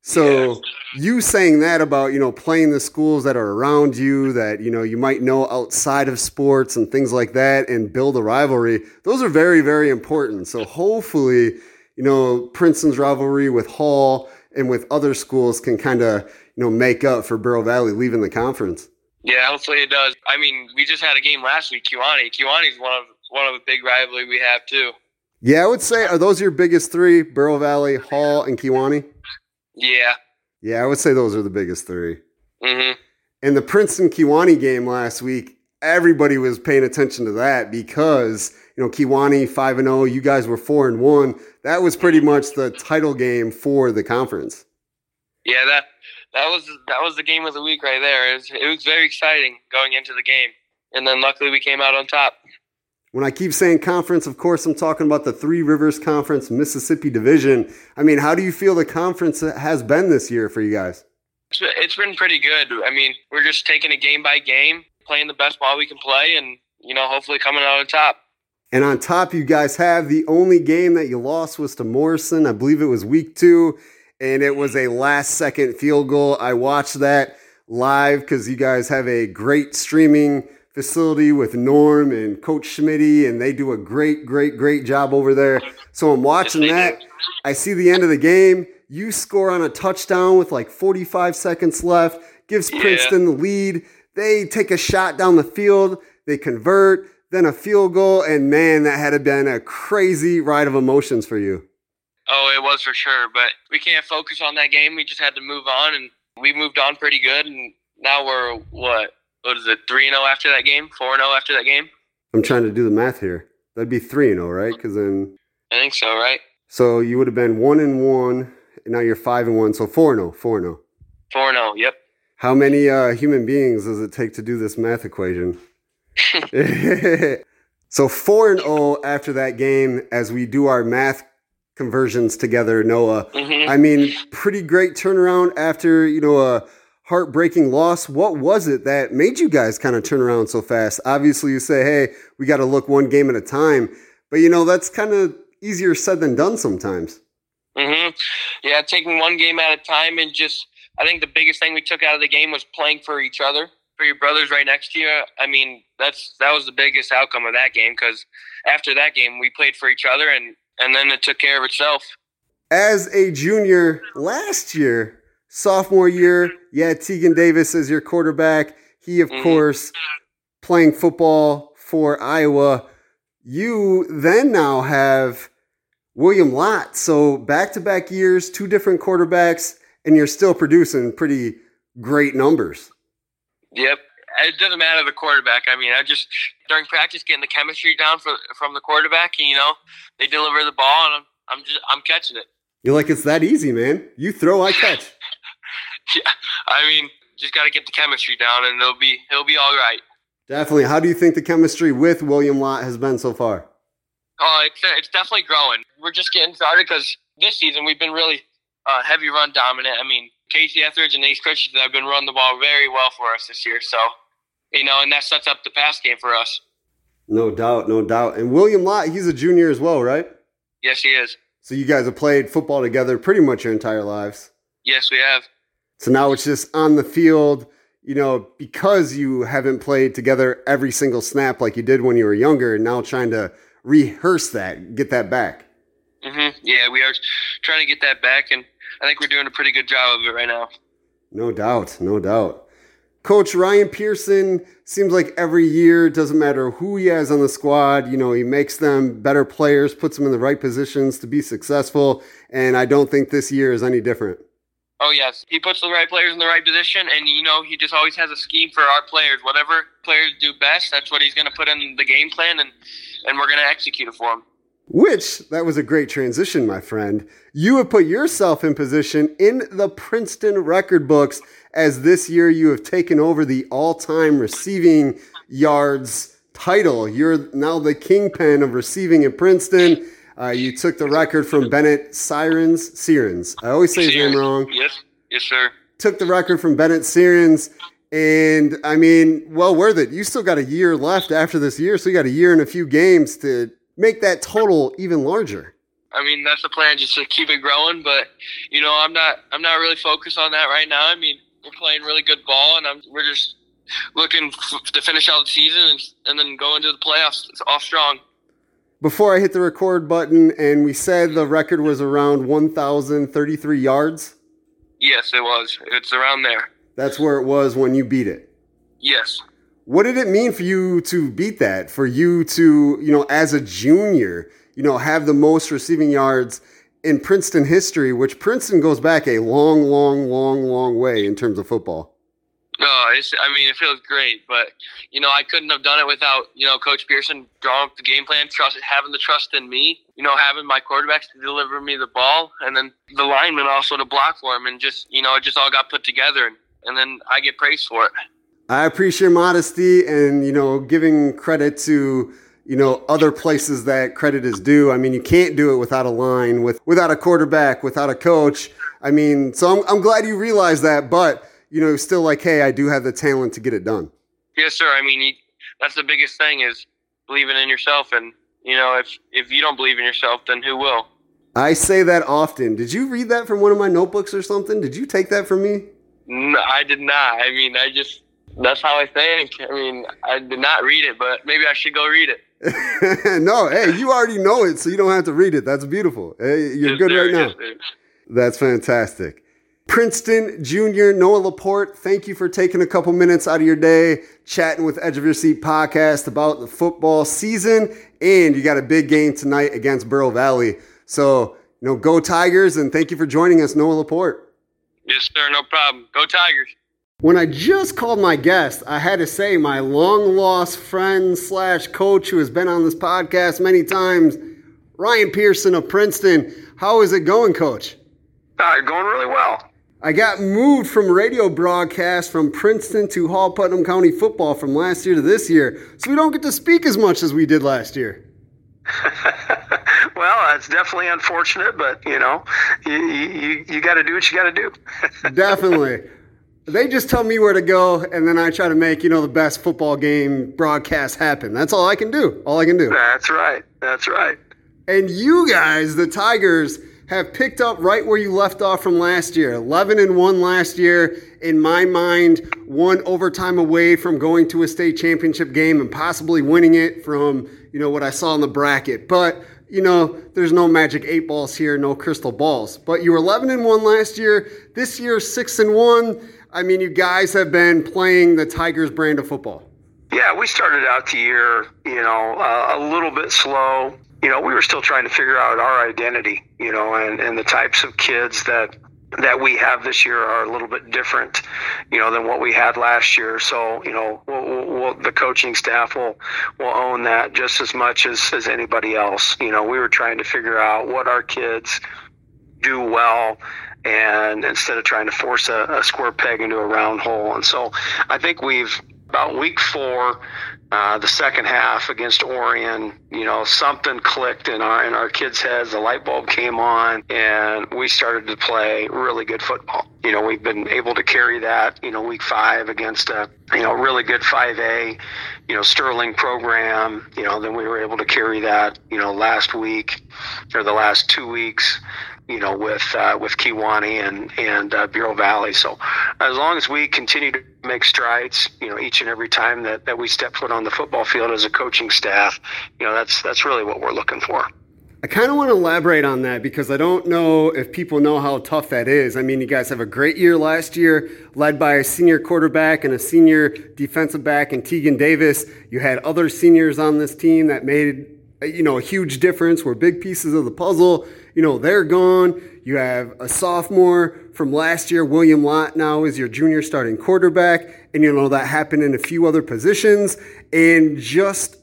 So yeah. you saying that about, you know, playing the schools that are around you that, you know, you might know outside of sports and things like that and build a rivalry, those are very, very important. So hopefully, you know, Princeton's rivalry with Hall and with other schools can kind of, you know, make up for Bureau Valley leaving the conference. Yeah, hopefully it does. I mean, we just had a game last week, Kewanee. Kewanee's one of one of the big rivalry we have too. Yeah, I would say are those your biggest three? Bureau Valley, Hall, and Kewanee? Yeah. Yeah, I would say those are the biggest 3 mm-hmm. And the Princeton Kewanee game last week, everybody was paying attention to that because you know Kewanee five and zero, oh, you guys were four and one. That was pretty much the title game for the conference. Yeah, that that was that was the game of the week right there. It was, it was very exciting going into the game, and then luckily we came out on top. When I keep saying conference, of course, I'm talking about the Three Rivers Conference Mississippi Division. I mean, how do you feel the conference has been this year for you guys? It's been pretty good. I mean, we're just taking it game by game, playing the best ball we can play, and, you know, hopefully coming out on top. And on top, you guys have the only game that you lost was to Morrison. I believe it was week two, and it was a last second field goal. I watched that live because you guys have a great streaming facility with Norm and Coach Schmitty, and they do a great, great, great job over there. So I'm watching that. I see the end of the game. You score on a touchdown with like 45 seconds left, gives yeah. Princeton the lead. They take a shot down the field, they convert, then a field goal, and man, that had been a crazy ride of emotions for you. Oh, it was for sure, but we can't focus on that game. We just had to move on, and we moved on pretty good, and now we're what what is it, 3 and 0 after that game? 4 and 0 after that game? I'm trying to do the math here. That'd be 3 and 0, right? Because then. I think so, right? So you would have been 1 and 1, and now you're 5 and 1. So 4 and 0. 4 0. 4 0, yep. How many uh, human beings does it take to do this math equation? so 4 and 0 after that game as we do our math conversions together, Noah. Mm-hmm. I mean, pretty great turnaround after, you know, a heartbreaking loss. What was it that made you guys kind of turn around so fast? Obviously, you say, hey, we got to look one game at a time. But, you know, that's kind of easier said than done sometimes. Mm-hmm. Yeah, taking one game at a time and just, I think the biggest thing we took out of the game was playing for each other, for your brothers right next to you. I mean, that's that was the biggest outcome of that game because after that game, we played for each other and and then it took care of itself. As a junior last year, sophomore year, yeah, Tegan Davis is your quarterback. He, of mm-hmm. course, playing football for Iowa. You then now have William Lott. So back to back years, two different quarterbacks, and you're still producing pretty great numbers. Yep. It doesn't matter the quarterback. I mean, I just during practice getting the chemistry down for, from the quarterback, and you know, they deliver the ball, and I'm, I'm just I'm catching it. You're like it's that easy, man. You throw, I catch. yeah, I mean, just got to get the chemistry down, and it'll be it'll be all right. Definitely. How do you think the chemistry with William Lott has been so far? Oh, it's it's definitely growing. We're just getting started because this season we've been really uh, heavy run dominant. I mean, Casey Etheridge and Ace Christensen have been running the ball very well for us this year. So, you know, and that sets up the pass game for us. No doubt, no doubt. And William Lott, he's a junior as well, right? Yes, he is. So you guys have played football together pretty much your entire lives. Yes, we have. So now it's just on the field, you know, because you haven't played together every single snap like you did when you were younger, and now trying to rehearse that, get that back. Mm-hmm. Yeah, we are trying to get that back, and I think we're doing a pretty good job of it right now. No doubt, no doubt. Coach Ryan Pearson seems like every year, doesn't matter who he has on the squad, you know, he makes them better players, puts them in the right positions to be successful. And I don't think this year is any different. Oh yes, he puts the right players in the right position, and you know he just always has a scheme for our players. Whatever players do best, that's what he's going to put in the game plan, and and we're going to execute it for him. Which that was a great transition, my friend. You have put yourself in position in the Princeton record books as this year you have taken over the all-time receiving yards title. You're now the kingpin of receiving in Princeton. Uh, you took the record from Bennett Sirens. Sirens. I always say his name wrong. Yes, yes, sir. Took the record from Bennett Sirens. And I mean, well worth it. You still got a year left after this year, so you got a year and a few games to make that total even larger. I mean, that's the plan, just to keep it growing. But you know, I'm not, I'm not really focused on that right now. I mean, we're playing really good ball, and I'm, we're just looking f- to finish out the season and, and then go into the playoffs It's off strong before I hit the record button, and we said the record was around 1,033 yards. Yes, it was. It's around there. That's where it was when you beat it. Yes. What did it mean for you to beat that? For you to, you know, as a junior, you know, have the most receiving yards in Princeton history, which Princeton goes back a long, long, long, long way in terms of football. No, it's, I mean, it feels great, but you know, I couldn't have done it without you know Coach Pearson drawing up the game plan, trust, having the trust in me, you know, having my quarterbacks to deliver me the ball, and then the linemen also to block for him, and just you know, it just all got put together, and, and then I get praised for it. I appreciate modesty and you know giving credit to you know, other places that credit is due. I mean, you can't do it without a line, with without a quarterback, without a coach. I mean, so I'm, I'm glad you realize that, but you know, still like, hey, I do have the talent to get it done. Yes, sir. I mean, you, that's the biggest thing is believing in yourself, and you know, if if you don't believe in yourself, then who will? I say that often. Did you read that from one of my notebooks or something? Did you take that from me? No, I did not. I mean, I just that's how I think. I mean, I did not read it, but maybe I should go read it. no, hey, you already know it, so you don't have to read it. That's beautiful. Hey, you're good right now. That's fantastic. Princeton Junior Noah LaPorte, thank you for taking a couple minutes out of your day chatting with Edge of Your Seat podcast about the football season. And you got a big game tonight against Bureau Valley. So, you know, go Tigers, and thank you for joining us, Noah LaPorte. Yes, sir, no problem. Go Tigers. When I just called my guest, I had to say my long lost friend slash coach who has been on this podcast many times, Ryan Pearson of Princeton. How is it going, coach? Uh, going really well. I got moved from radio broadcast from Princeton to Hall Putnam County football from last year to this year, so we don't get to speak as much as we did last year. well, that's definitely unfortunate, but you know, you you, you got to do what you got to do. definitely. They just tell me where to go, and then I try to make you know the best football game broadcast happen. That's all I can do. All I can do. That's right. That's right. And you guys, the Tigers, have picked up right where you left off from last year. 11 and 1 last year. In my mind, one overtime away from going to a state championship game and possibly winning it from, you know, what I saw in the bracket. But, you know, there's no magic eight balls here, no crystal balls. But you were 11 and 1 last year. This year, 6 and 1. I mean, you guys have been playing the Tigers brand of football. Yeah, we started out the year, you know, uh, a little bit slow. You know, we were still trying to figure out our identity, you know, and, and the types of kids that that we have this year are a little bit different, you know, than what we had last year. So, you know, we'll, we'll, the coaching staff will will own that just as much as as anybody else. You know, we were trying to figure out what our kids do well and instead of trying to force a, a, square peg into a round hole. And so I think we've about week four, uh, the second half against Orion, you know, something clicked in our in our kids' heads. The light bulb came on, and we started to play really good football. You know, we've been able to carry that. You know, week five against a you know really good 5A, you know Sterling program. You know, then we were able to carry that. You know, last week or the last two weeks you know, with uh, with Kewanee and and uh, Bureau Valley. So, as long as we continue to make strides, you know, each and every time that, that we step foot on the football field as a coaching staff, you know, that's that's really what we're looking for. I kind of want to elaborate on that because I don't know if people know how tough that is. I mean, you guys have a great year last year, led by a senior quarterback and a senior defensive back and Tegan Davis. You had other seniors on this team that made you know a huge difference. Were big pieces of the puzzle you know, they're gone. You have a sophomore from last year, William Lott now is your junior starting quarterback. And, you know, that happened in a few other positions. And just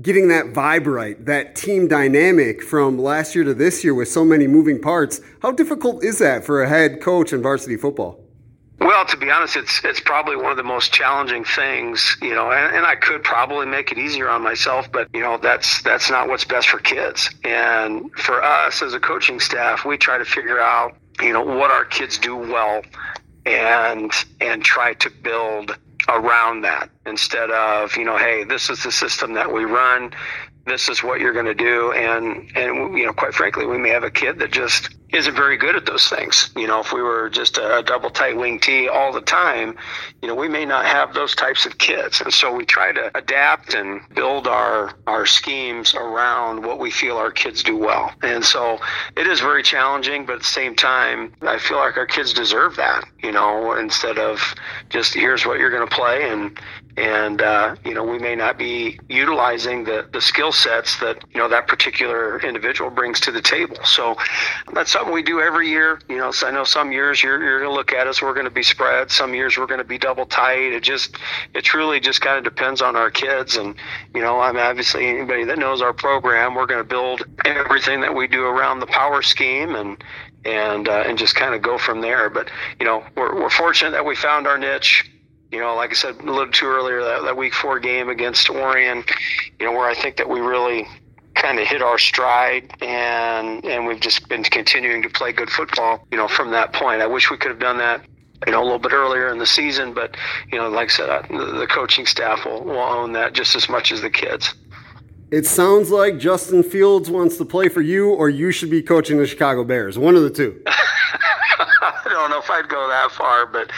getting that vibe right, that team dynamic from last year to this year with so many moving parts, how difficult is that for a head coach in varsity football? Well, to be honest, it's it's probably one of the most challenging things, you know, and, and I could probably make it easier on myself, but you know, that's that's not what's best for kids. And for us as a coaching staff, we try to figure out, you know, what our kids do well and and try to build around that instead of, you know, hey, this is the system that we run this is what you're going to do and and you know quite frankly we may have a kid that just isn't very good at those things. You know if we were just a, double tight wing tee all the time you know we may not have those types of kids and so we try to adapt and build our our schemes around what we feel our kids do well. And so it is very challenging but at the same time I feel like our kids deserve that you know instead of just here's what you're going to play and and uh, you know we may not be utilizing the the skill sets that you know that particular individual brings to the table. So that's something we do every year. You know, so I know some years you're you're going to look at us, we're going to be spread. Some years we're going to be double tight. It just it truly just kind of depends on our kids. And you know, I'm obviously anybody that knows our program, we're going to build everything that we do around the power scheme and and uh, and just kind of go from there. But you know, we're we're fortunate that we found our niche You know, like I said a little too earlier, that, that week four game against Orion, you know, where I think that we really kind of hit our stride and and we've just been continuing to play good football you know from that point. I wish we could have done that you know a little bit earlier in the season but you know like i said the coaching staff will, will own that just as much as the kids. It sounds like justin fields wants to play for you or you should be coaching the chicago bears. One of the two I don't know if I'd go that far, but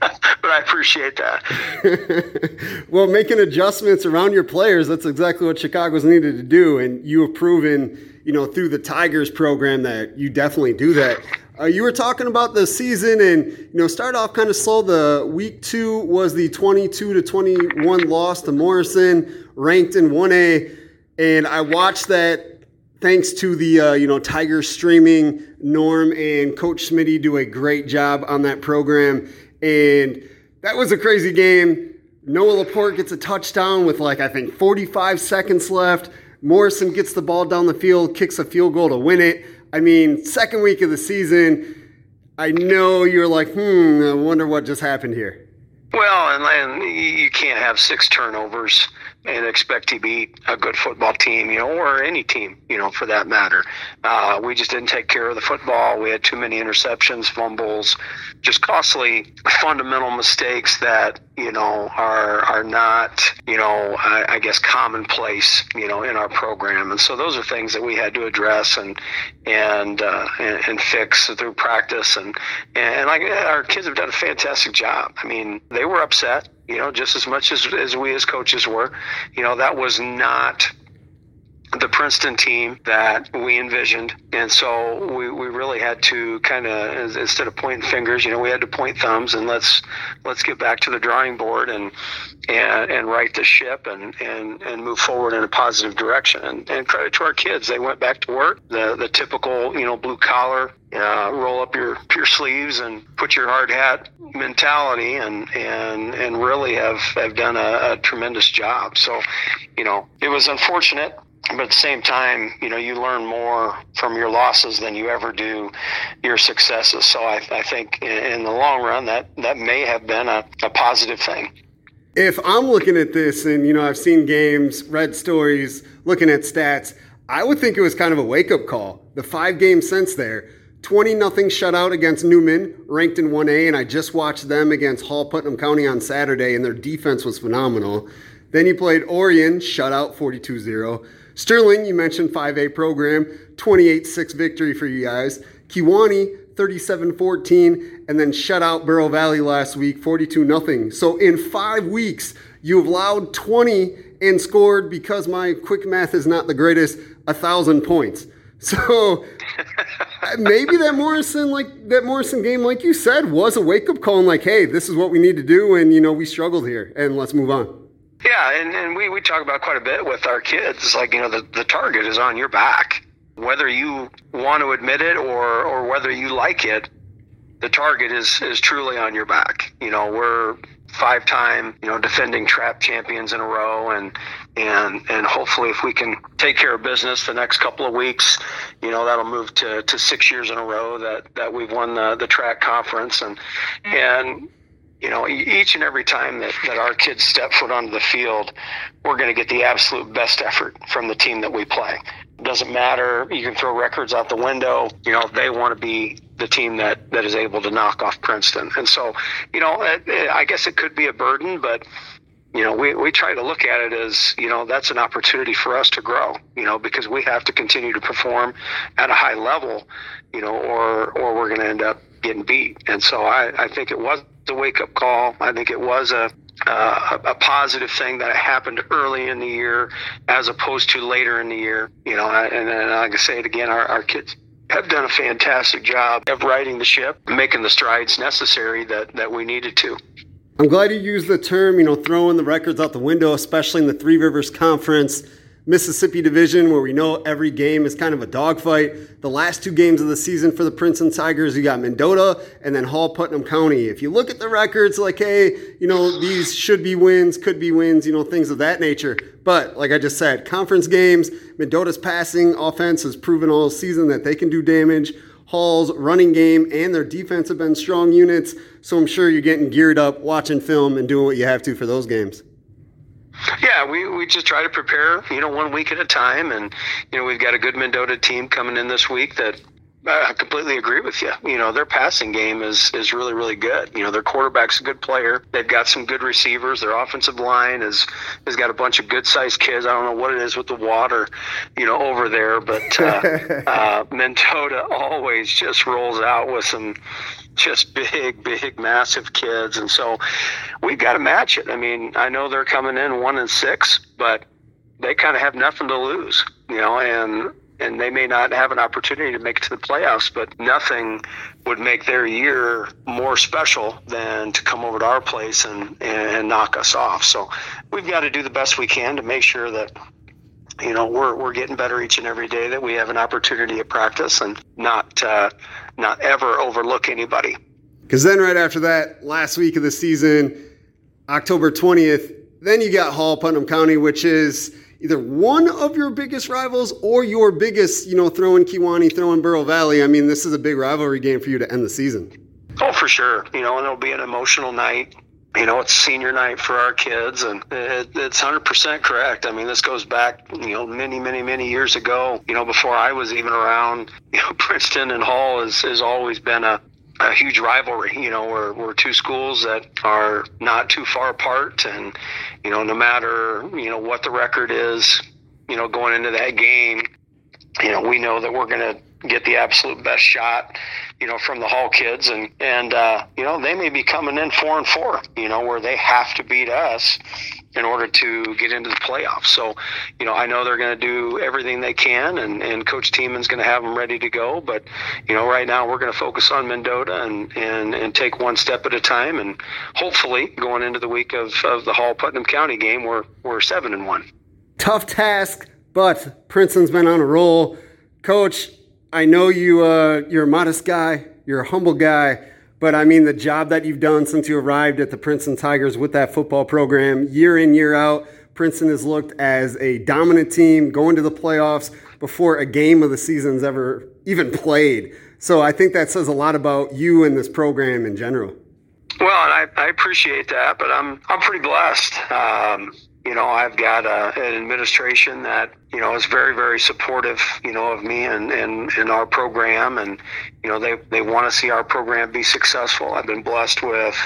but I appreciate that. well, making adjustments around your players, that's exactly what Chicago's needed to do. And you have proven, you know, through the Tigers program that you definitely do that. Uh, you were talking about the season and, you know, start off kind of slow. The week two was the 22 to 21 loss to Morrison, ranked in 1A. And I watched that thanks to the uh, you know Tiger streaming, Norm and Coach Smitty do a great job on that program, and that was a crazy game. Noah LaPorte gets a touchdown with like I think 45 seconds left. Morrison gets the ball down the field, kicks a field goal to win it. I mean, second week of the season. I know you're like, hmm, I wonder what just happened here. Well, and, and you can't have six turnovers and expect to beat a good football team, you know, or any team, you know, for that matter. Uh, we just didn't take care of the football. We had too many interceptions, fumbles, just costly fundamental mistakes that you know are are not you know I, I guess commonplace you know in our program. And so those are things that we had to address and and uh, and, and fix through practice. And and like our kids have done a fantastic job. I mean, they were upset you know, just as much as, as we as coaches were. You know, that was not the Princeton team that we envisioned. And so we, we really had to kind of, instead of pointing fingers, you know, we had to point thumbs and let's, let's get back to the drawing board and, and, and right the ship and, and, and move forward in a positive direction. And, and credit to our kids. They went back to work, the, the typical, you know, blue collar, uh, roll up your, your sleeves and put your hard hat mentality and, and, and really have, have done a, a tremendous job. So, you know, it was unfortunate but at the same time, you know, you learn more from your losses than you ever do your successes. So I, I think in the long run, that, that may have been a, a positive thing. If I'm looking at this and, you know, I've seen games, read stories, looking at stats, I would think it was kind of a wake up call. The five games since there, 20 nothing shutout against Newman, ranked in 1A, and I just watched them against Hall Putnam County on Saturday, and their defense was phenomenal. Then you played Orion, shutout 42 0. Sterling, you mentioned 5A program, 28 6 victory for you guys. Kewanee, 37 14, and then shut out Bureau Valley last week, 42 0. So in five weeks, you've allowed 20 and scored, because my quick math is not the greatest, a thousand points. So uh, maybe that Morrison, like that Morrison game, like you said, was a wake up call and like, hey, this is what we need to do, and you know, we struggled here, and let's move on. Yeah, and, and we, we talk about quite a bit with our kids. Like, you know, the, the target is on your back. Whether you want to admit it or, or whether you like it, the target is, is truly on your back. You know, we're five time, you know, defending TRAC champions in a row and and and hopefully if we can take care of business the next couple of weeks, you know, that'll move to, to six years in a row that, that we've won the, the TRAC conference and and you know, each and every time that, that our kids step foot onto the field, we're going to get the absolute best effort from the team that we play. It doesn't matter. You can throw records out the window. You know, they want to be the team that, that is able to knock off Princeton. And so, you know, I guess it could be a burden, but, you know, we, we try to look at it as, you know, that's an opportunity for us to grow, you know, because we have to continue to perform at a high level, you know, or, or we're going to end up getting beat. And so I, I think it was a wake up call. I think it was a, uh, a positive thing that happened early in the year as opposed to later in the year. You know, and, and like I say it again, our, our kids have done a fantastic job of righting the ship, making the strides necessary that, that we needed to. I'm glad you used the term, you know, throwing the records out the window, especially in the Three Rivers Conference. Mississippi Division, where we know every game is kind of a dogfight. The last two games of the season for the Princeton Tigers, you got Mendota and then Hall Putnam County. If you look at the records, like, hey, you know, these should be wins, could be wins, you know, things of that nature. But like I just said, conference games, Mendota's passing offense has proven all season that they can do damage. Hall's running game and their defense have been strong units. So I'm sure you're getting geared up, watching film, and doing what you have to for those games. Yeah, we, we just try to prepare, you know, one week at a time. And, you know, we've got a good Mendota team coming in this week that I completely agree with you. You know, their passing game is is really really good. You know, their quarterback's a good player. They've got some good receivers. Their offensive line is has got a bunch of good sized kids. I don't know what it is with the water, you know, over there, but uh, uh, Mendota always just rolls out with some just big, big, massive kids, and so we've got to match it. I mean, I know they're coming in one and six, but they kind of have nothing to lose, you know, and and they may not have an opportunity to make it to the playoffs, but nothing would make their year more special than to come over to our place and, and knock us off. So we've got to do the best we can to make sure that you know we're we're getting better each and every day that we have an opportunity at practice and not uh, not ever overlook anybody. Because then right after that, last week of the season, October twentieth, then you got Hall Putnam County, which is either one of your biggest rivals or your biggest, you know, throwing Kewanee, throwing Bureau Valley. I mean, this is a big rivalry game for you to end the season. Oh, for sure. You know, and it'll be an emotional night. You know, it's senior night for our kids, and it, it's 100% correct. I mean, this goes back, you know, many, many, many years ago, you know, before I was even around. You know, Princeton and Hall has, has always been a, a huge rivalry. You know, we're, we're two schools that are not too far apart, and you know, no matter you know what the record is, you know, going into that game, you know, we know that we're going to get the absolute best shot, you know, from the Hall kids, and and uh, you know they may be coming in four and four, you know, where they have to beat us in order to get into the playoffs. So, you know, I know they're going to do everything they can, and, and Coach Tieman's going to have them ready to go. But, you know, right now we're going to focus on Mendota and, and, and take one step at a time. And hopefully, going into the week of, of the Hall Putnam County game, we're, we're 7 and 1. Tough task, but Princeton's been on a roll. Coach, I know you, uh, you're a modest guy, you're a humble guy. But I mean, the job that you've done since you arrived at the Princeton Tigers with that football program, year in, year out, Princeton has looked as a dominant team going to the playoffs before a game of the season's ever even played. So I think that says a lot about you and this program in general. Well, I, I appreciate that, but I'm I'm pretty blessed. Um, you know, I've got a, an administration that, you know, is very, very supportive, you know, of me and, and, and our program. And, you know, they, they want to see our program be successful. I've been blessed with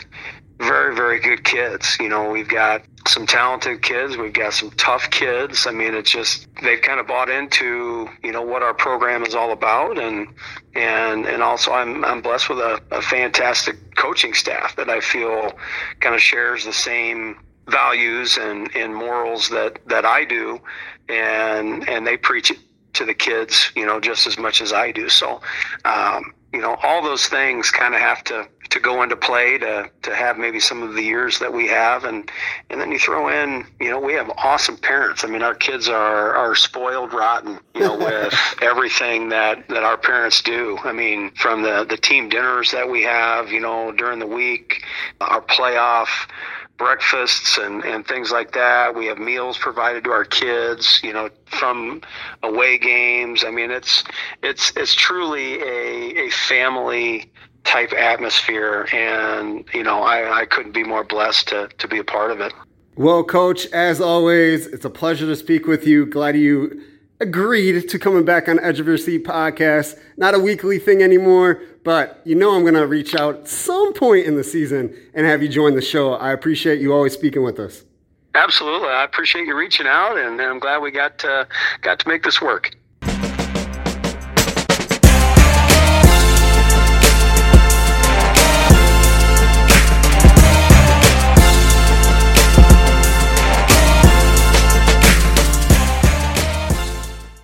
very, very good kids. You know, we've got some talented kids. We've got some tough kids. I mean, it's just, they've kind of bought into, you know, what our program is all about. And, and, and also I'm, I'm blessed with a, a fantastic coaching staff that I feel kind of shares the same, values and, and morals that, that I do, and and they preach it to the kids, you know, just as much as I do. So, um, you know, all those things kind of have to to go into play to to have maybe some of the years that we have, and and then you throw in, you know, we have awesome parents. I mean, our kids are are spoiled rotten, you know, with everything that that our parents do. I mean, from the the team dinners that we have, you know, during the week, our playoff breakfasts and, and things like that. We have meals provided to our kids, you know, from away games. I mean, it's it's it's truly a, a family type atmosphere, and you know, I, I couldn't be more blessed to to be a part of it. Well, Coach, as always, it's a pleasure to speak with you. Glad you agreed to coming back on Edge of Your Seat podcast. Not a weekly thing anymore, but you know I'm going to reach out some point in the season and have you join the show. I appreciate you always speaking with us. Absolutely. I appreciate you reaching out, and I'm glad we got to, got to make this work.